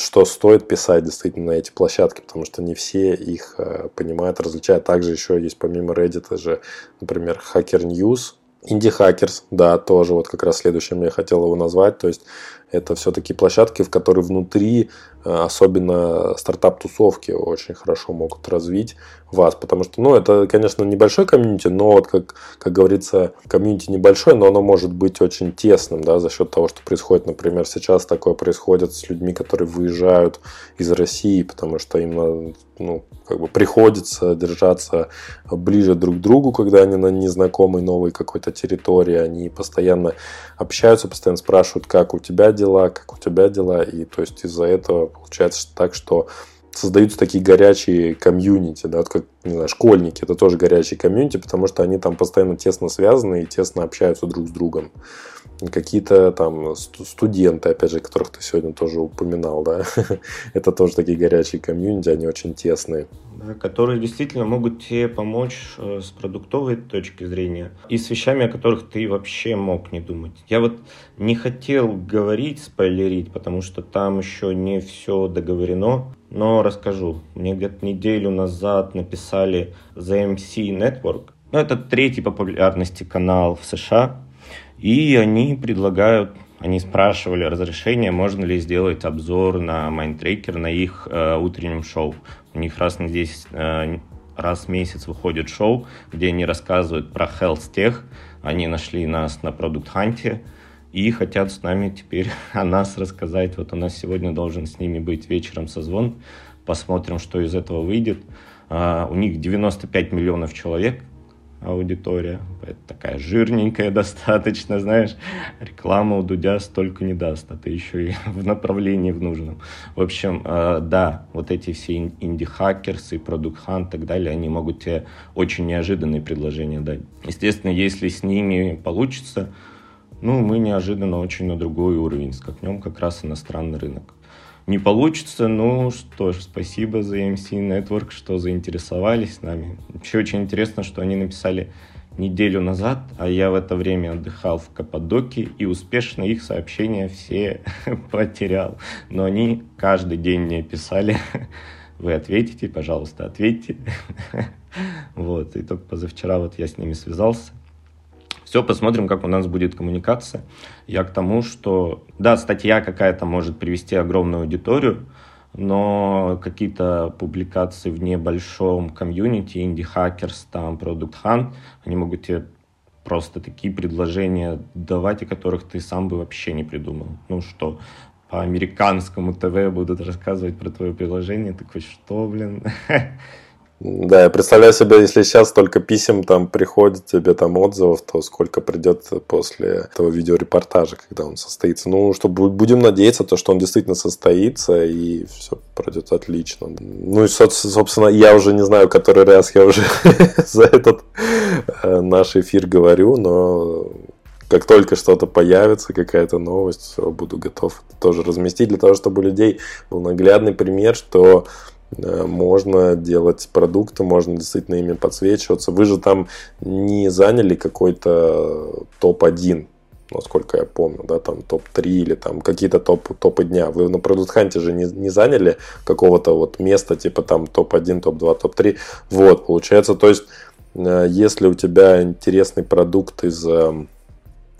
A: что стоит писать действительно на эти площадки, потому что не все их э, понимают, различают. Также еще есть помимо Reddit же, например, Hacker News, Indie Hackers, да, тоже вот как раз следующим я хотел его назвать. То есть это все-таки площадки, в которые внутри, э, особенно стартап-тусовки, очень хорошо могут развить вас. Потому что, ну, это, конечно, небольшой комьюнити, но вот, как, как говорится, комьюнити небольшой, но оно может быть очень тесным, да, за счет того, что происходит. Например, сейчас такое происходит с людьми, которые выезжают из России, потому что им, ну, как бы приходится держаться ближе друг к другу, когда они на незнакомой новой какой-то территории, они постоянно общаются, постоянно спрашивают, как у тебя дела, как у тебя дела, и то есть из-за этого получается так, что создаются такие горячие комьюнити, да, вот как, не знаю, школьники, это тоже горячие комьюнити, потому что они там постоянно тесно связаны и тесно общаются друг с другом. Какие-то там студенты, опять же, которых ты сегодня тоже упоминал, да, <laughs> это тоже такие горячие комьюнити, они очень тесные.
B: Да, которые действительно могут тебе помочь э, с продуктовой точки зрения и с вещами, о которых ты вообще мог не думать. Я вот не хотел говорить, спойлерить, потому что там еще не все договорено, но расскажу. Мне где-то неделю назад написали The MC Network. Ну, это третий популярности канал в США. И они предлагают, они спрашивали разрешение, можно ли сделать обзор на Mindtracker, на их э, утреннем шоу. У них раз, здесь, э, раз в месяц выходит шоу, где они рассказывают про health tech. Они нашли нас на Product Hunt и хотят с нами теперь <laughs> о нас рассказать. Вот у нас сегодня должен с ними быть вечером созвон. Посмотрим, что из этого выйдет. Uh, у них 95 миллионов человек аудитория. Это такая жирненькая <laughs> достаточно, знаешь. Реклама у Дудя столько не даст, а ты еще и <laughs> в направлении в нужном. В общем, uh, да, вот эти все инди-хакерсы, продукт хан и так далее, они могут тебе очень неожиданные предложения дать. Естественно, если с ними получится, ну, мы неожиданно очень на другой уровень скакнем, как раз иностранный рынок. Не получится, ну что ж, спасибо за MC Network, что заинтересовались нами. Еще очень интересно, что они написали неделю назад, а я в это время отдыхал в Каппадоке и успешно их сообщения все <laughs> потерял. Но они каждый день мне писали, <laughs> вы ответите, пожалуйста, ответьте. <laughs> Вот, и только позавчера вот я с ними связался. Все, посмотрим, как у нас будет коммуникация. Я к тому, что, да, статья какая-то может привести огромную аудиторию, но какие-то публикации в небольшом комьюнити, Hackers, там, Product Hunt, они могут тебе просто такие предложения давать, о которых ты сам бы вообще не придумал. Ну что, по американскому ТВ будут рассказывать про твое приложение, такой, что, блин? <laughs>
A: Да, я представляю себе, если сейчас столько писем там приходит тебе там отзывов, то сколько придет после этого видеорепортажа, когда он состоится. Ну, что будем надеяться, то, что он действительно состоится и все пройдет отлично. Ну и, собственно, я уже не знаю, который раз я уже <laughs> за этот э, наш эфир говорю, но как только что-то появится, какая-то новость, все, буду готов тоже разместить для того, чтобы у людей был наглядный пример, что можно делать продукты, можно действительно ими подсвечиваться. Вы же там не заняли какой-то топ-1, насколько я помню, да, там топ-3 или там какие-то топ, топы дня. Вы на продукт ханте же не, не заняли какого-то вот места, типа там топ-1, топ-2, топ-3. Вот, получается, то есть, э, если у тебя интересный продукт из, э,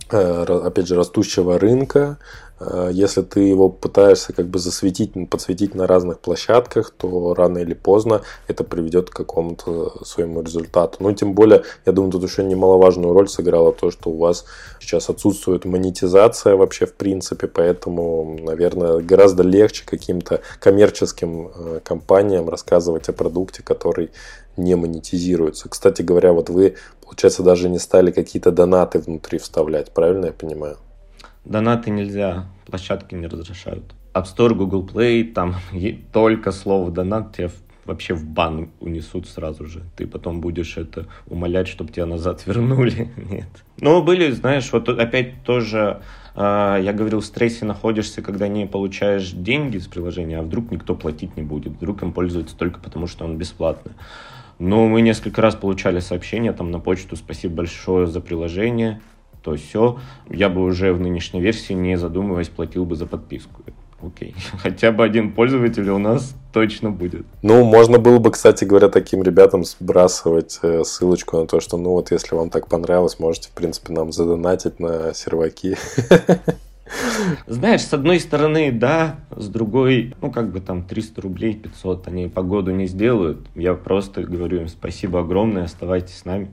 A: опять же, растущего рынка, Э, если ты его пытаешься как бы засветить, подсветить на разных площадках, то рано или поздно это приведет к какому-то своему результату. Ну, тем более, я думаю, тут еще немаловажную роль сыграло то, что у вас сейчас отсутствует монетизация вообще в принципе, поэтому, наверное, гораздо легче каким-то коммерческим э, компаниям рассказывать о продукте, который не монетизируется. Кстати говоря, вот вы, получается, даже не стали какие-то донаты внутри вставлять, правильно я понимаю?
B: Донаты нельзя, площадки не разрешают. App Store, Google Play, там <laughs> только слово донат тебе вообще в бан унесут сразу же. Ты потом будешь это умолять, чтобы тебя назад <laughs> вернули. Нет. Ну, были, знаешь, вот опять тоже э, я говорил, в стрессе находишься, когда не получаешь деньги с приложения, а вдруг никто платить не будет. Вдруг им пользуются только потому, что он бесплатный. Но мы несколько раз получали сообщения там на почту, спасибо большое за приложение, то все. Я бы уже в нынешней версии, не задумываясь, платил бы за подписку. Окей. <laughs> Хотя бы один пользователь у нас точно будет.
A: Ну, можно было бы, кстати говоря, таким ребятам сбрасывать э, ссылочку на то, что, ну вот, если вам так понравилось, можете, в принципе, нам задонатить на серваки. <laughs>
B: Знаешь, с одной стороны, да, с другой, ну, как бы там 300 рублей, 500, они погоду не сделают. Я просто говорю им спасибо огромное, оставайтесь с нами.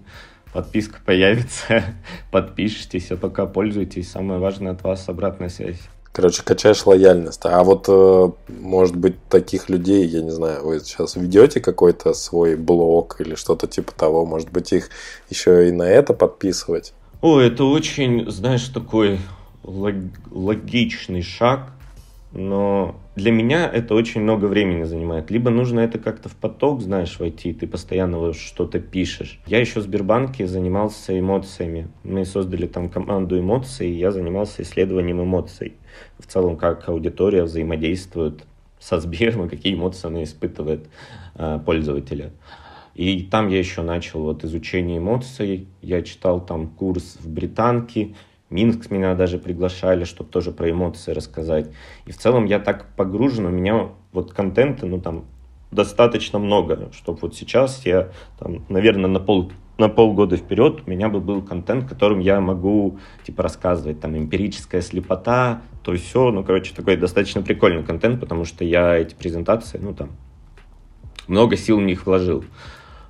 B: Подписка появится, <laughs> подпишитесь, а пока пользуйтесь. Самое важное от вас обратная связь.
A: Короче, качаешь лояльность. А вот, э, может быть, таких людей, я не знаю, вы сейчас ведете какой-то свой блог или что-то типа того, может быть, их еще и на это подписывать?
B: О, это очень, знаешь, такой логичный шаг, но для меня это очень много времени занимает. Либо нужно это как-то в поток, знаешь, войти, ты постоянно что-то пишешь. Я еще в Сбербанке занимался эмоциями. Мы создали там команду эмоций, я занимался исследованием эмоций. В целом, как аудитория взаимодействует со Сбером и какие эмоции она испытывает э, пользователя. И там я еще начал вот изучение эмоций. Я читал там курс в британке, Минск меня даже приглашали, чтобы тоже про эмоции рассказать. И в целом я так погружен, у меня вот контента, ну там, достаточно много, чтобы вот сейчас я, там, наверное, на пол на полгода вперед у меня бы был контент, которым я могу, типа, рассказывать, там, эмпирическая слепота, то есть все, ну, короче, такой достаточно прикольный контент, потому что я эти презентации, ну, там, много сил в них вложил.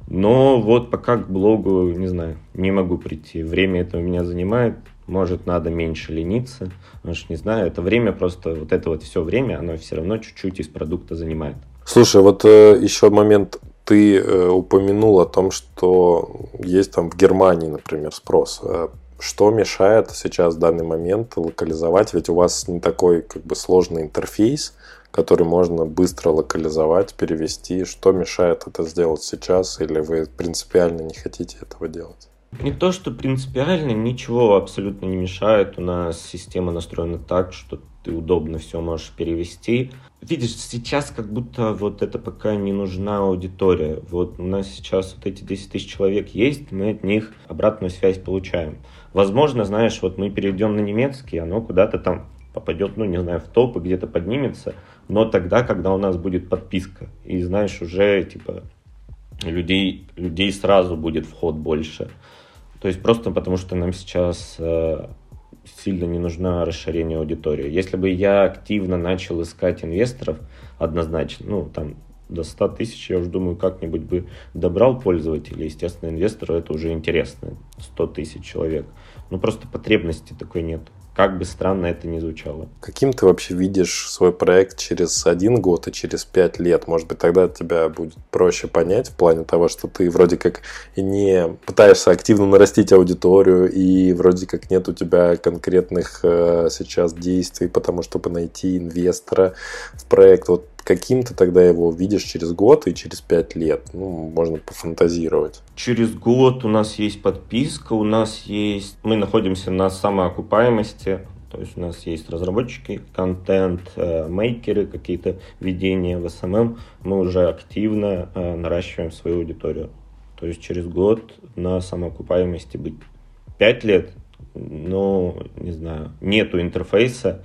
B: Но вот пока к блогу, не знаю, не могу прийти. Время это у меня занимает, может, надо меньше лениться, может, не знаю, это время просто, вот это вот все время, оно все равно чуть-чуть из продукта занимает.
A: Слушай, вот э, еще момент, ты э, упомянул о том, что есть там в Германии, например, спрос. Э, что мешает сейчас в данный момент локализовать? Ведь у вас не такой как бы сложный интерфейс, который можно быстро локализовать, перевести. Что мешает это сделать сейчас? Или вы принципиально не хотите этого делать?
B: Не то, что принципиально, ничего абсолютно не мешает. У нас система настроена так, что ты удобно все можешь перевести. Видишь, сейчас как будто вот это пока не нужна аудитория. Вот у нас сейчас вот эти 10 тысяч человек есть, мы от них обратную связь получаем. Возможно, знаешь, вот мы перейдем на немецкий, оно куда-то там попадет, ну, не знаю, в топ и где-то поднимется, но тогда, когда у нас будет подписка, и, знаешь, уже, типа, людей, людей сразу будет вход больше. То есть просто потому, что нам сейчас э, сильно не нужно расширение аудитории. Если бы я активно начал искать инвесторов, однозначно, ну, там, до 100 тысяч, я уже думаю, как-нибудь бы добрал пользователей. Естественно, инвестору это уже интересно, 100 тысяч человек. Но просто потребности такой нет как бы странно это ни звучало.
A: Каким ты вообще видишь свой проект через один год и через пять лет? Может быть, тогда тебя будет проще понять в плане того, что ты вроде как не пытаешься активно нарастить аудиторию, и вроде как нет у тебя конкретных э, сейчас действий, потому чтобы найти инвестора в проект. Вот каким ты тогда его видишь через год и через пять лет? Ну, можно пофантазировать.
B: Через год у нас есть подписка, у нас есть... Мы находимся на самоокупаемости, то есть у нас есть разработчики, контент, э, какие-то ведения в SMM. Мы уже активно э, наращиваем свою аудиторию. То есть через год на самоокупаемости быть 5 лет, ну, не знаю, нету интерфейса,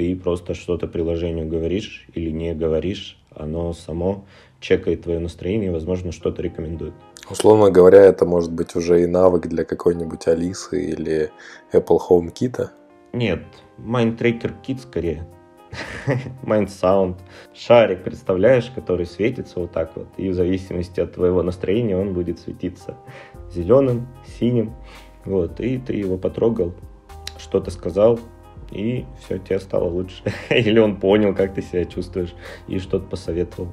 B: ты просто что-то приложению говоришь или не говоришь, оно само чекает твое настроение и, возможно, что-то рекомендует.
A: Условно говоря, это может быть уже и навык для какой-нибудь Алисы или Apple HomeKit.
B: Нет, MindTracker Kit скорее. <laughs> Mind Sound. Шарик, представляешь, который светится вот так вот. И в зависимости от твоего настроения он будет светиться зеленым, синим. Вот, и ты его потрогал, что-то сказал, и все, тебе стало лучше. <laughs> Или он понял, как ты себя чувствуешь, и что-то посоветовал.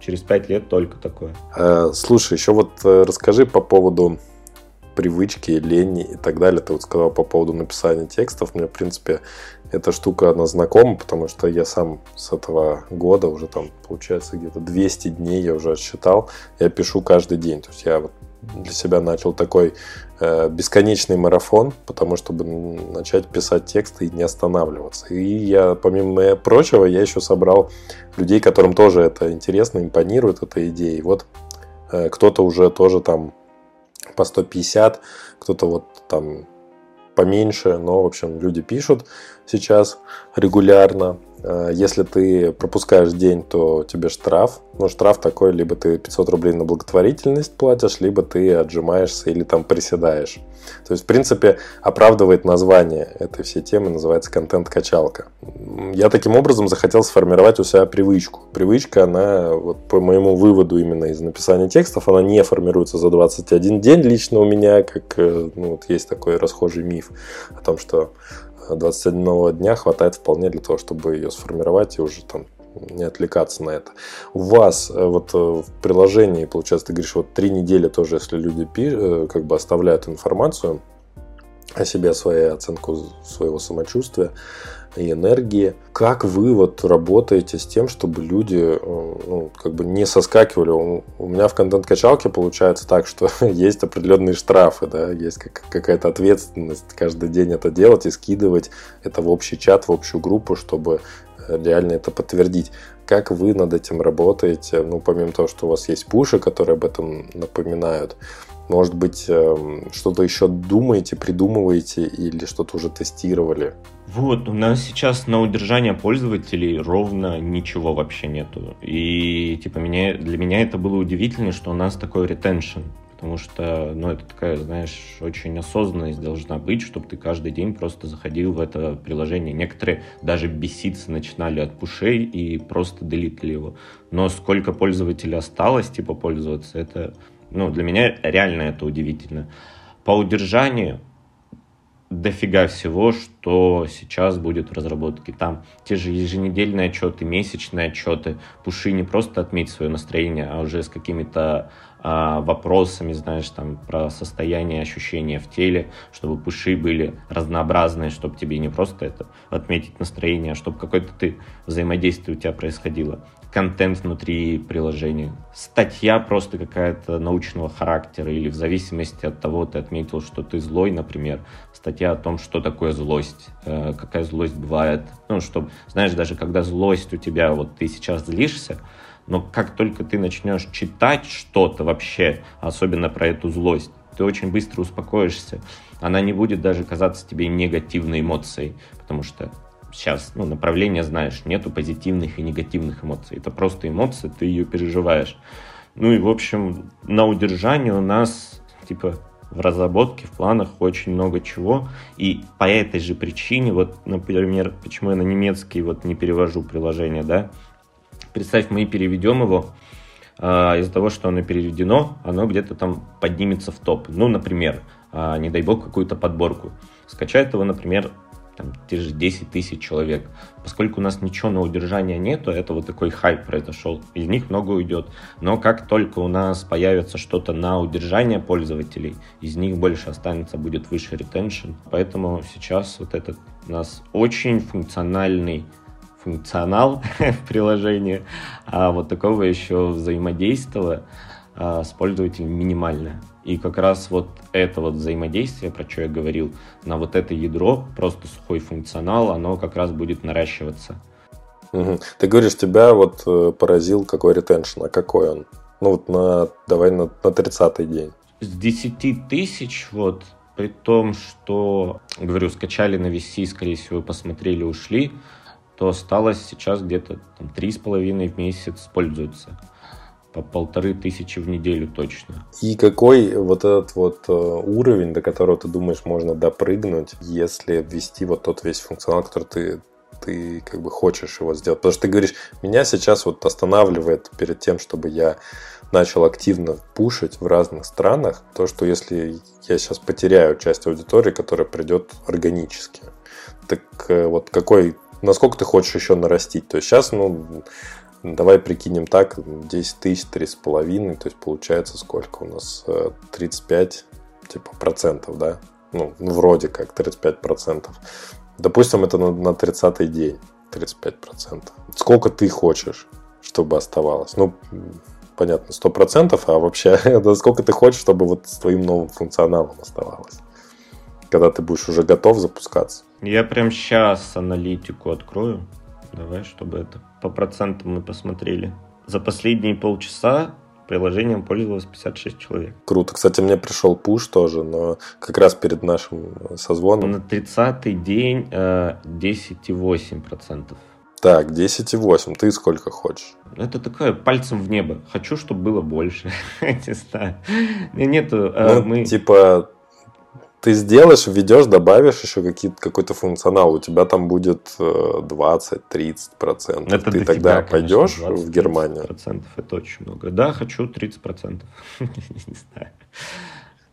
B: Через пять лет только такое.
A: А, слушай, еще вот э, расскажи по поводу привычки, лени и так далее. Ты вот сказал по поводу написания текстов. Мне, в принципе, эта штука, она знакома, потому что я сам с этого года уже там, получается, где-то 200 дней я уже отсчитал. Я пишу каждый день. То есть я вот для себя начал такой э, бесконечный марафон, потому чтобы начать писать тексты и не останавливаться. И я, помимо прочего, я еще собрал людей, которым тоже это интересно, импонирует эта идея. И вот э, кто-то уже тоже там по 150, кто-то вот там поменьше, но, в общем, люди пишут сейчас регулярно. Э, если ты пропускаешь день, то тебе штраф. Ну, штраф такой, либо ты 500 рублей на благотворительность платишь, либо ты отжимаешься или там приседаешь. То есть, в принципе, оправдывает название этой всей темы, называется контент-качалка. Я таким образом захотел сформировать у себя привычку. Привычка, она, вот по моему выводу именно из написания текстов, она не формируется за 21 день лично у меня, как э, ну, вот есть такой расхожий миф о том, что 21 дня хватает вполне для того, чтобы ее сформировать и уже там не отвлекаться на это. У вас э, вот э, в приложении, получается, ты говоришь, вот три недели тоже, если люди э, как бы оставляют информацию о себе, своей оценку своего самочувствия, и энергии. Как вы вот работаете с тем, чтобы люди э, ну, как бы не соскакивали? У меня в контент-качалке получается так, что <laughs> есть определенные штрафы, да, есть какая-то ответственность каждый день это делать и скидывать это в общий чат, в общую группу, чтобы э, реально это подтвердить. Как вы над этим работаете? Ну, помимо того, что у вас есть пуши, которые об этом напоминают, может быть, эм, что-то еще думаете, придумываете или что-то уже тестировали?
B: Вот, у нас сейчас на удержание пользователей ровно ничего вообще нету. И типа меня, для меня это было удивительно, что у нас такой ретеншн. Потому что, ну, это такая, знаешь, очень осознанность должна быть, чтобы ты каждый день просто заходил в это приложение. Некоторые даже беситься начинали от пушей и просто делитили его. Но сколько пользователей осталось, типа, пользоваться, это, ну, для меня реально это удивительно. По удержанию дофига всего, что сейчас будет в разработке. Там те же еженедельные отчеты, месячные отчеты, пуши не просто отметь свое настроение, а уже с какими-то а, вопросами, знаешь, там про состояние ощущения в теле, чтобы пуши были разнообразные, чтобы тебе не просто это отметить настроение, а чтобы какое-то ты взаимодействие у тебя происходило контент внутри приложения. Статья просто какая-то научного характера или в зависимости от того, ты отметил, что ты злой, например, статья о том, что такое злость, э, какая злость бывает. Ну, чтобы, знаешь, даже когда злость у тебя, вот ты сейчас злишься, но как только ты начнешь читать что-то вообще, особенно про эту злость, ты очень быстро успокоишься. Она не будет даже казаться тебе негативной эмоцией, потому что сейчас ну, направление знаешь, нету позитивных и негативных эмоций. Это просто эмоция, ты ее переживаешь. Ну и, в общем, на удержании у нас, типа, в разработке, в планах очень много чего. И по этой же причине, вот, например, почему я на немецкий вот не перевожу приложение, да, представь, мы переведем его, э, из-за того, что оно переведено, оно где-то там поднимется в топ. Ну, например, э, не дай бог, какую-то подборку. Скачает его, например, там, те же 10 тысяч человек. Поскольку у нас ничего на удержание нету, это вот такой хайп произошел, из них много уйдет. Но как только у нас появится что-то на удержание пользователей, из них больше останется, будет выше ретеншн. Поэтому сейчас вот этот у нас очень функциональный функционал <laughs> в приложении, а вот такого еще взаимодействия а, с пользователем минимальное. И как раз вот это вот взаимодействие, про что я говорил, на вот это ядро, просто сухой функционал, оно как раз будет наращиваться.
A: Угу. Ты говоришь, тебя вот э, поразил какой ретеншн, а какой он? Ну вот на, давай на, на 30-й день.
B: С 10 тысяч, вот, при том, что, говорю, скачали на VC, скорее всего, посмотрели, ушли, то осталось сейчас где-то 3,5 в месяц пользуются. По полторы тысячи в неделю точно.
A: И какой вот этот вот э, уровень, до которого ты думаешь можно допрыгнуть, если ввести вот тот весь функционал, который ты ты как бы хочешь его сделать. Потому что ты говоришь, меня сейчас вот останавливает перед тем, чтобы я начал активно пушить в разных странах, то, что если я сейчас потеряю часть аудитории, которая придет органически, так э, вот какой, насколько ты хочешь еще нарастить? То есть сейчас, ну, давай прикинем так, 10 тысяч, 3,5, то есть получается сколько у нас? 35 э, типа процентов, да? Ну, ну вроде как 35 процентов. Допустим, это на, на 30-й день 35%. Сколько ты хочешь, чтобы оставалось? Ну, понятно, 100%, а вообще, <laughs> сколько ты хочешь, чтобы вот с твоим новым функционалом оставалось? Когда ты будешь уже готов запускаться?
B: Я прям сейчас аналитику открою. Давай, чтобы это по процентам мы посмотрели. За последние полчаса приложением пользовалось 56 человек.
A: Круто. Кстати, мне пришел пуш тоже, но как раз перед нашим созвоном.
B: На 30-й день э, 10,8%.
A: Так, 10,8. Ты сколько хочешь?
B: Это такое пальцем в небо. Хочу, чтобы было больше. <laughs> Не знаю. Нету. Э,
A: ну, мы... Типа ты сделаешь, введешь, добавишь еще какой-то функционал, у тебя там будет 20-30 процентов. Это ты тогда тебя, пойдешь конечно, 20, в Германию?
B: процентов это очень много. Да, хочу 30 процентов. <laughs> Не
A: знаю.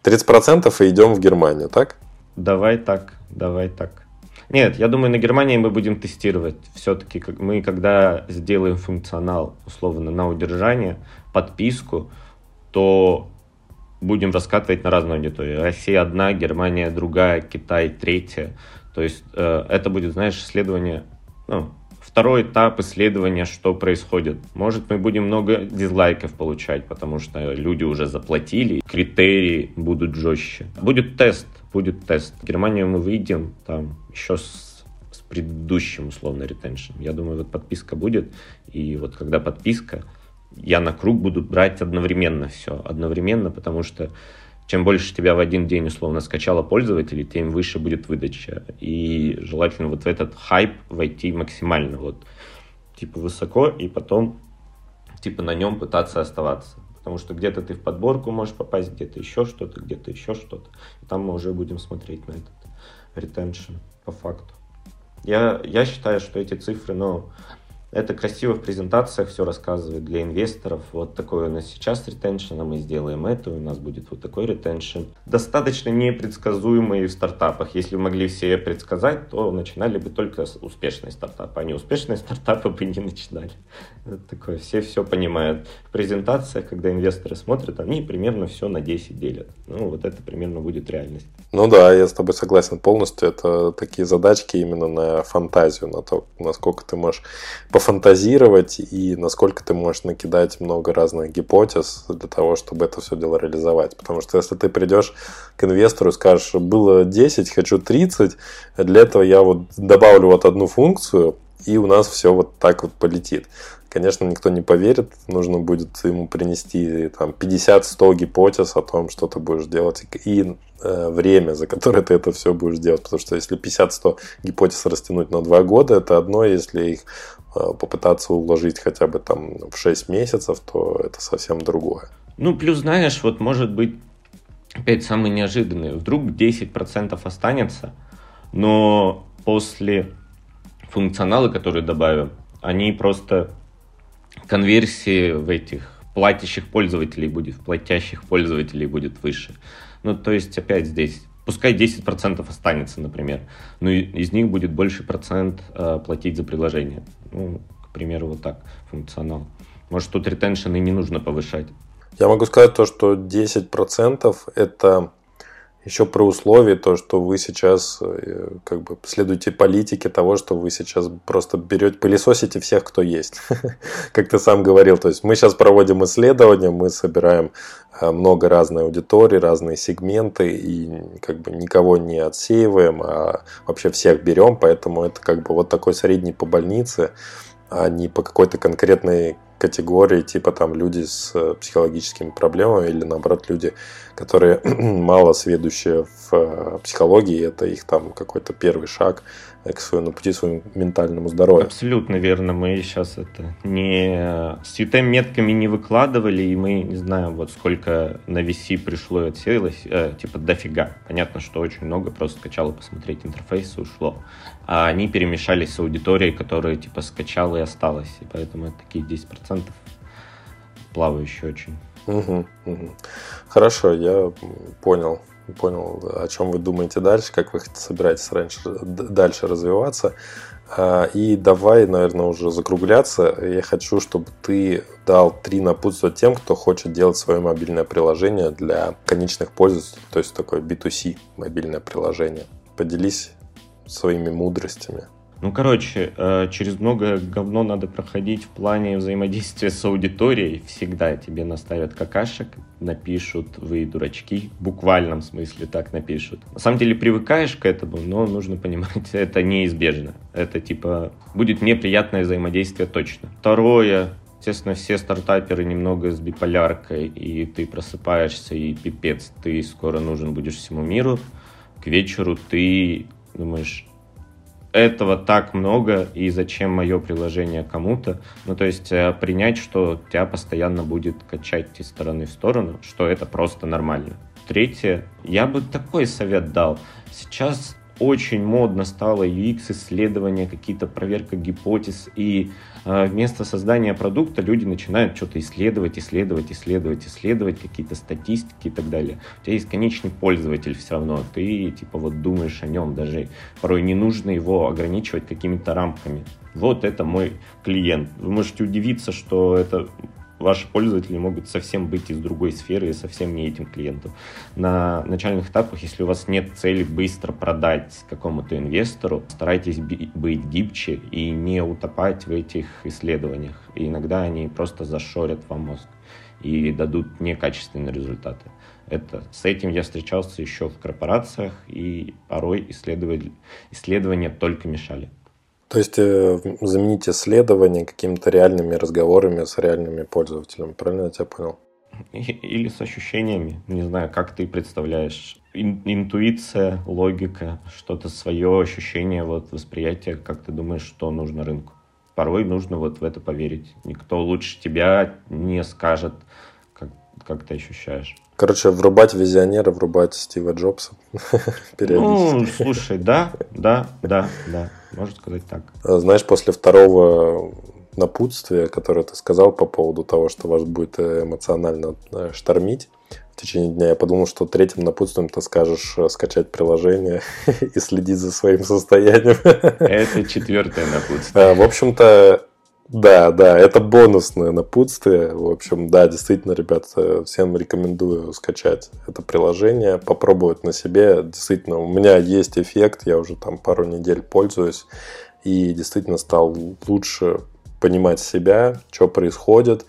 A: 30 процентов и идем в Германию, так?
B: Давай так, давай так. Нет, я думаю, на Германии мы будем тестировать. Все-таки мы, когда сделаем функционал, условно, на удержание, подписку, то будем раскатывать на разную аудиторию. Россия одна, Германия другая, Китай третья. То есть э, это будет, знаешь, исследование, ну, второй этап исследования, что происходит. Может, мы будем много дизлайков получать, потому что люди уже заплатили, критерии будут жестче. Будет тест, будет тест. Германию мы выйдем там еще с, с предыдущим, условно, ретеншем. Я думаю, вот подписка будет, и вот когда подписка, я на круг буду брать одновременно все. Одновременно, потому что чем больше тебя в один день условно скачало пользователей, тем выше будет выдача. И желательно вот в этот хайп войти максимально вот типа высоко и потом типа на нем пытаться оставаться. Потому что где-то ты в подборку можешь попасть, где-то еще что-то, где-то еще что-то. Там мы уже будем смотреть на этот ретеншн по факту. Я, я считаю, что эти цифры, ну, это красиво в презентациях все рассказывает для инвесторов. Вот такой у нас сейчас ретеншн, а мы сделаем это, у нас будет вот такой ретеншн. Достаточно непредсказуемый в стартапах. Если могли все предсказать, то начинали бы только с успешной стартапа, а не успешные стартапы бы не начинали. Такое, все все понимают. В презентациях, когда инвесторы смотрят, они примерно все на 10 делят. Ну, вот это примерно будет реальность.
A: Ну да, я с тобой согласен полностью. Это такие задачки именно на фантазию, на то, насколько ты можешь пофантазировать и насколько ты можешь накидать много разных гипотез для того, чтобы это все дело реализовать. Потому что если ты придешь к инвестору и скажешь, было 10, хочу 30, для этого я вот добавлю вот одну функцию, и у нас все вот так вот полетит. Конечно, никто не поверит, нужно будет ему принести там 50-100 гипотез о том, что ты будешь делать, и э, время, за которое ты это все будешь делать. Потому что если 50-100 гипотез растянуть на 2 года, это одно, если их э, попытаться уложить хотя бы там в 6 месяцев, то это совсем другое.
B: Ну, плюс, знаешь, вот может быть, опять самый неожиданный, вдруг 10% останется, но после функционала, который добавим, они просто конверсии в этих платящих пользователей будет, платящих пользователей будет выше. Ну, то есть, опять здесь, пускай 10% останется, например, но из них будет больше процент э, платить за приложение. Ну, к примеру, вот так, функционал. Может, тут ретеншн и не нужно повышать.
A: Я могу сказать то, что 10% это еще про условия, то, что вы сейчас э, как бы следуете политике того, что вы сейчас просто берете, пылесосите всех, кто есть. <laughs> как ты сам говорил, то есть мы сейчас проводим исследования, мы собираем э, много разной аудитории, разные сегменты и как бы никого не отсеиваем, а вообще всех берем, поэтому это как бы вот такой средний по больнице, а не по какой-то конкретной категории, типа там люди с э, психологическими проблемами или наоборот люди, которые <clears throat> мало сведущие в э, психологии, это их там какой-то первый шаг к своему, пути своему ментальному здоровью.
B: Абсолютно верно. Мы сейчас это не с UTM метками не выкладывали, и мы не знаем, вот сколько на VC пришло и отселилось, э, типа дофига. Понятно, что очень много просто скачало посмотреть интерфейс и ушло. А они перемешались с аудиторией, которая типа скачала и осталась. И поэтому это такие 10% плавающие очень.
A: Угу, угу. Хорошо, я понял понял, о чем вы думаете дальше, как вы собираетесь раньше, дальше развиваться. А, и давай, наверное, уже закругляться. Я хочу, чтобы ты дал три напутствия тем, кто хочет делать свое мобильное приложение для конечных пользователей, то есть такое B2C мобильное приложение. Поделись своими мудростями.
B: Ну, короче, э, через многое говно надо проходить в плане взаимодействия с аудиторией. Всегда тебе наставят какашек, напишут «вы дурачки», в буквальном смысле так напишут. На самом деле привыкаешь к этому, но нужно понимать, <laughs> это неизбежно. Это типа будет неприятное взаимодействие точно. Второе, Естественно, все стартаперы немного с биполяркой, и ты просыпаешься, и пипец, ты скоро нужен будешь всему миру. К вечеру ты думаешь, этого так много, и зачем мое приложение кому-то. Ну, то есть э, принять, что тебя постоянно будет качать из стороны в сторону, что это просто нормально. Третье, я бы такой совет дал. Сейчас очень модно стало UX-исследования, какие-то проверка гипотез, и вместо создания продукта люди начинают что-то исследовать, исследовать, исследовать, исследовать, какие-то статистики и так далее. У тебя есть конечный пользователь все равно, ты типа вот думаешь о нем, даже порой не нужно его ограничивать какими-то рамками. Вот это мой клиент. Вы можете удивиться, что это ваши пользователи могут совсем быть из другой сферы и совсем не этим клиентом. На начальных этапах, если у вас нет цели быстро продать какому-то инвестору, старайтесь быть гибче и не утопать в этих исследованиях. И иногда они просто зашорят вам мозг и дадут некачественные результаты. Это, с этим я встречался еще в корпорациях, и порой исследования, только мешали.
A: То есть э, заменить исследования какими-то реальными разговорами с реальными пользователями. Правильно я тебя понял?
B: Или с ощущениями. Не знаю, как ты представляешь. Ин- интуиция, логика, что-то свое ощущение, вот восприятие, как ты думаешь, что нужно рынку. Порой нужно вот в это поверить. Никто лучше тебя не скажет, как, как ты ощущаешь.
A: Короче, врубать визионера, врубать Стива Джобса. <laughs>
B: Ну, слушай, да, да, да, да, можно сказать так.
A: А знаешь, после второго напутствия, которое ты сказал по поводу того, что вас будет эмоционально э, штормить в течение дня, я подумал, что третьим напутствием ты скажешь э, скачать приложение <laughs> и следить за своим состоянием.
B: Это четвертое напутствие.
A: А, в общем-то, да, да, это бонусное напутствие. В общем, да, действительно, ребят, всем рекомендую скачать это приложение, попробовать на себе. Действительно, у меня есть эффект, я уже там пару недель пользуюсь и действительно стал лучше понимать себя, что происходит,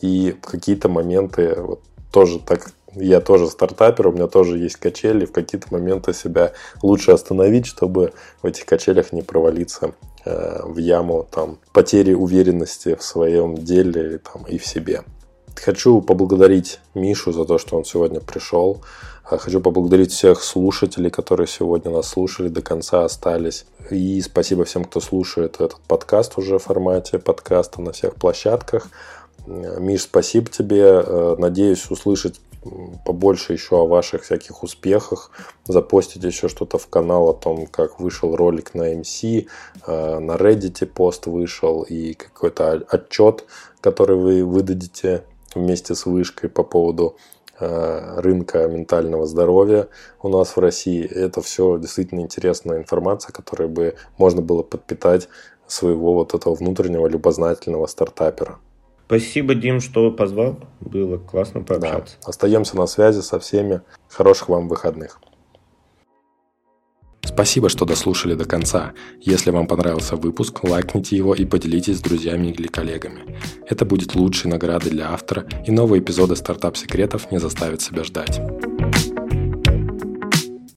A: и в какие-то моменты вот тоже так я тоже стартапер, у меня тоже есть качели, в какие-то моменты себя лучше остановить, чтобы в этих качелях не провалиться Э, в яму там, потери уверенности в своем деле там, и в себе. Хочу поблагодарить Мишу за то, что он сегодня пришел. Э, хочу поблагодарить всех слушателей, которые сегодня нас слушали, до конца остались. И спасибо всем, кто слушает этот подкаст уже в формате подкаста на всех площадках. Э, Миш, спасибо тебе. Надеюсь услышать побольше еще о ваших всяких успехах, запостить еще что-то в канал о том, как вышел ролик на MC, э, на Reddit пост вышел и какой-то отчет, который вы выдадите вместе с вышкой по поводу э, рынка ментального здоровья у нас в России. Это все действительно интересная информация, которой бы можно было подпитать своего вот этого внутреннего любознательного стартапера.
B: Спасибо, Дим, что позвал. Было классно пообщаться.
A: Да. Остаемся на связи со всеми. Хороших вам выходных. Спасибо, что дослушали до конца. Если вам понравился выпуск, лайкните его и поделитесь с друзьями или коллегами. Это будет лучшей наградой для автора, и новые эпизоды стартап-секретов не заставят себя ждать.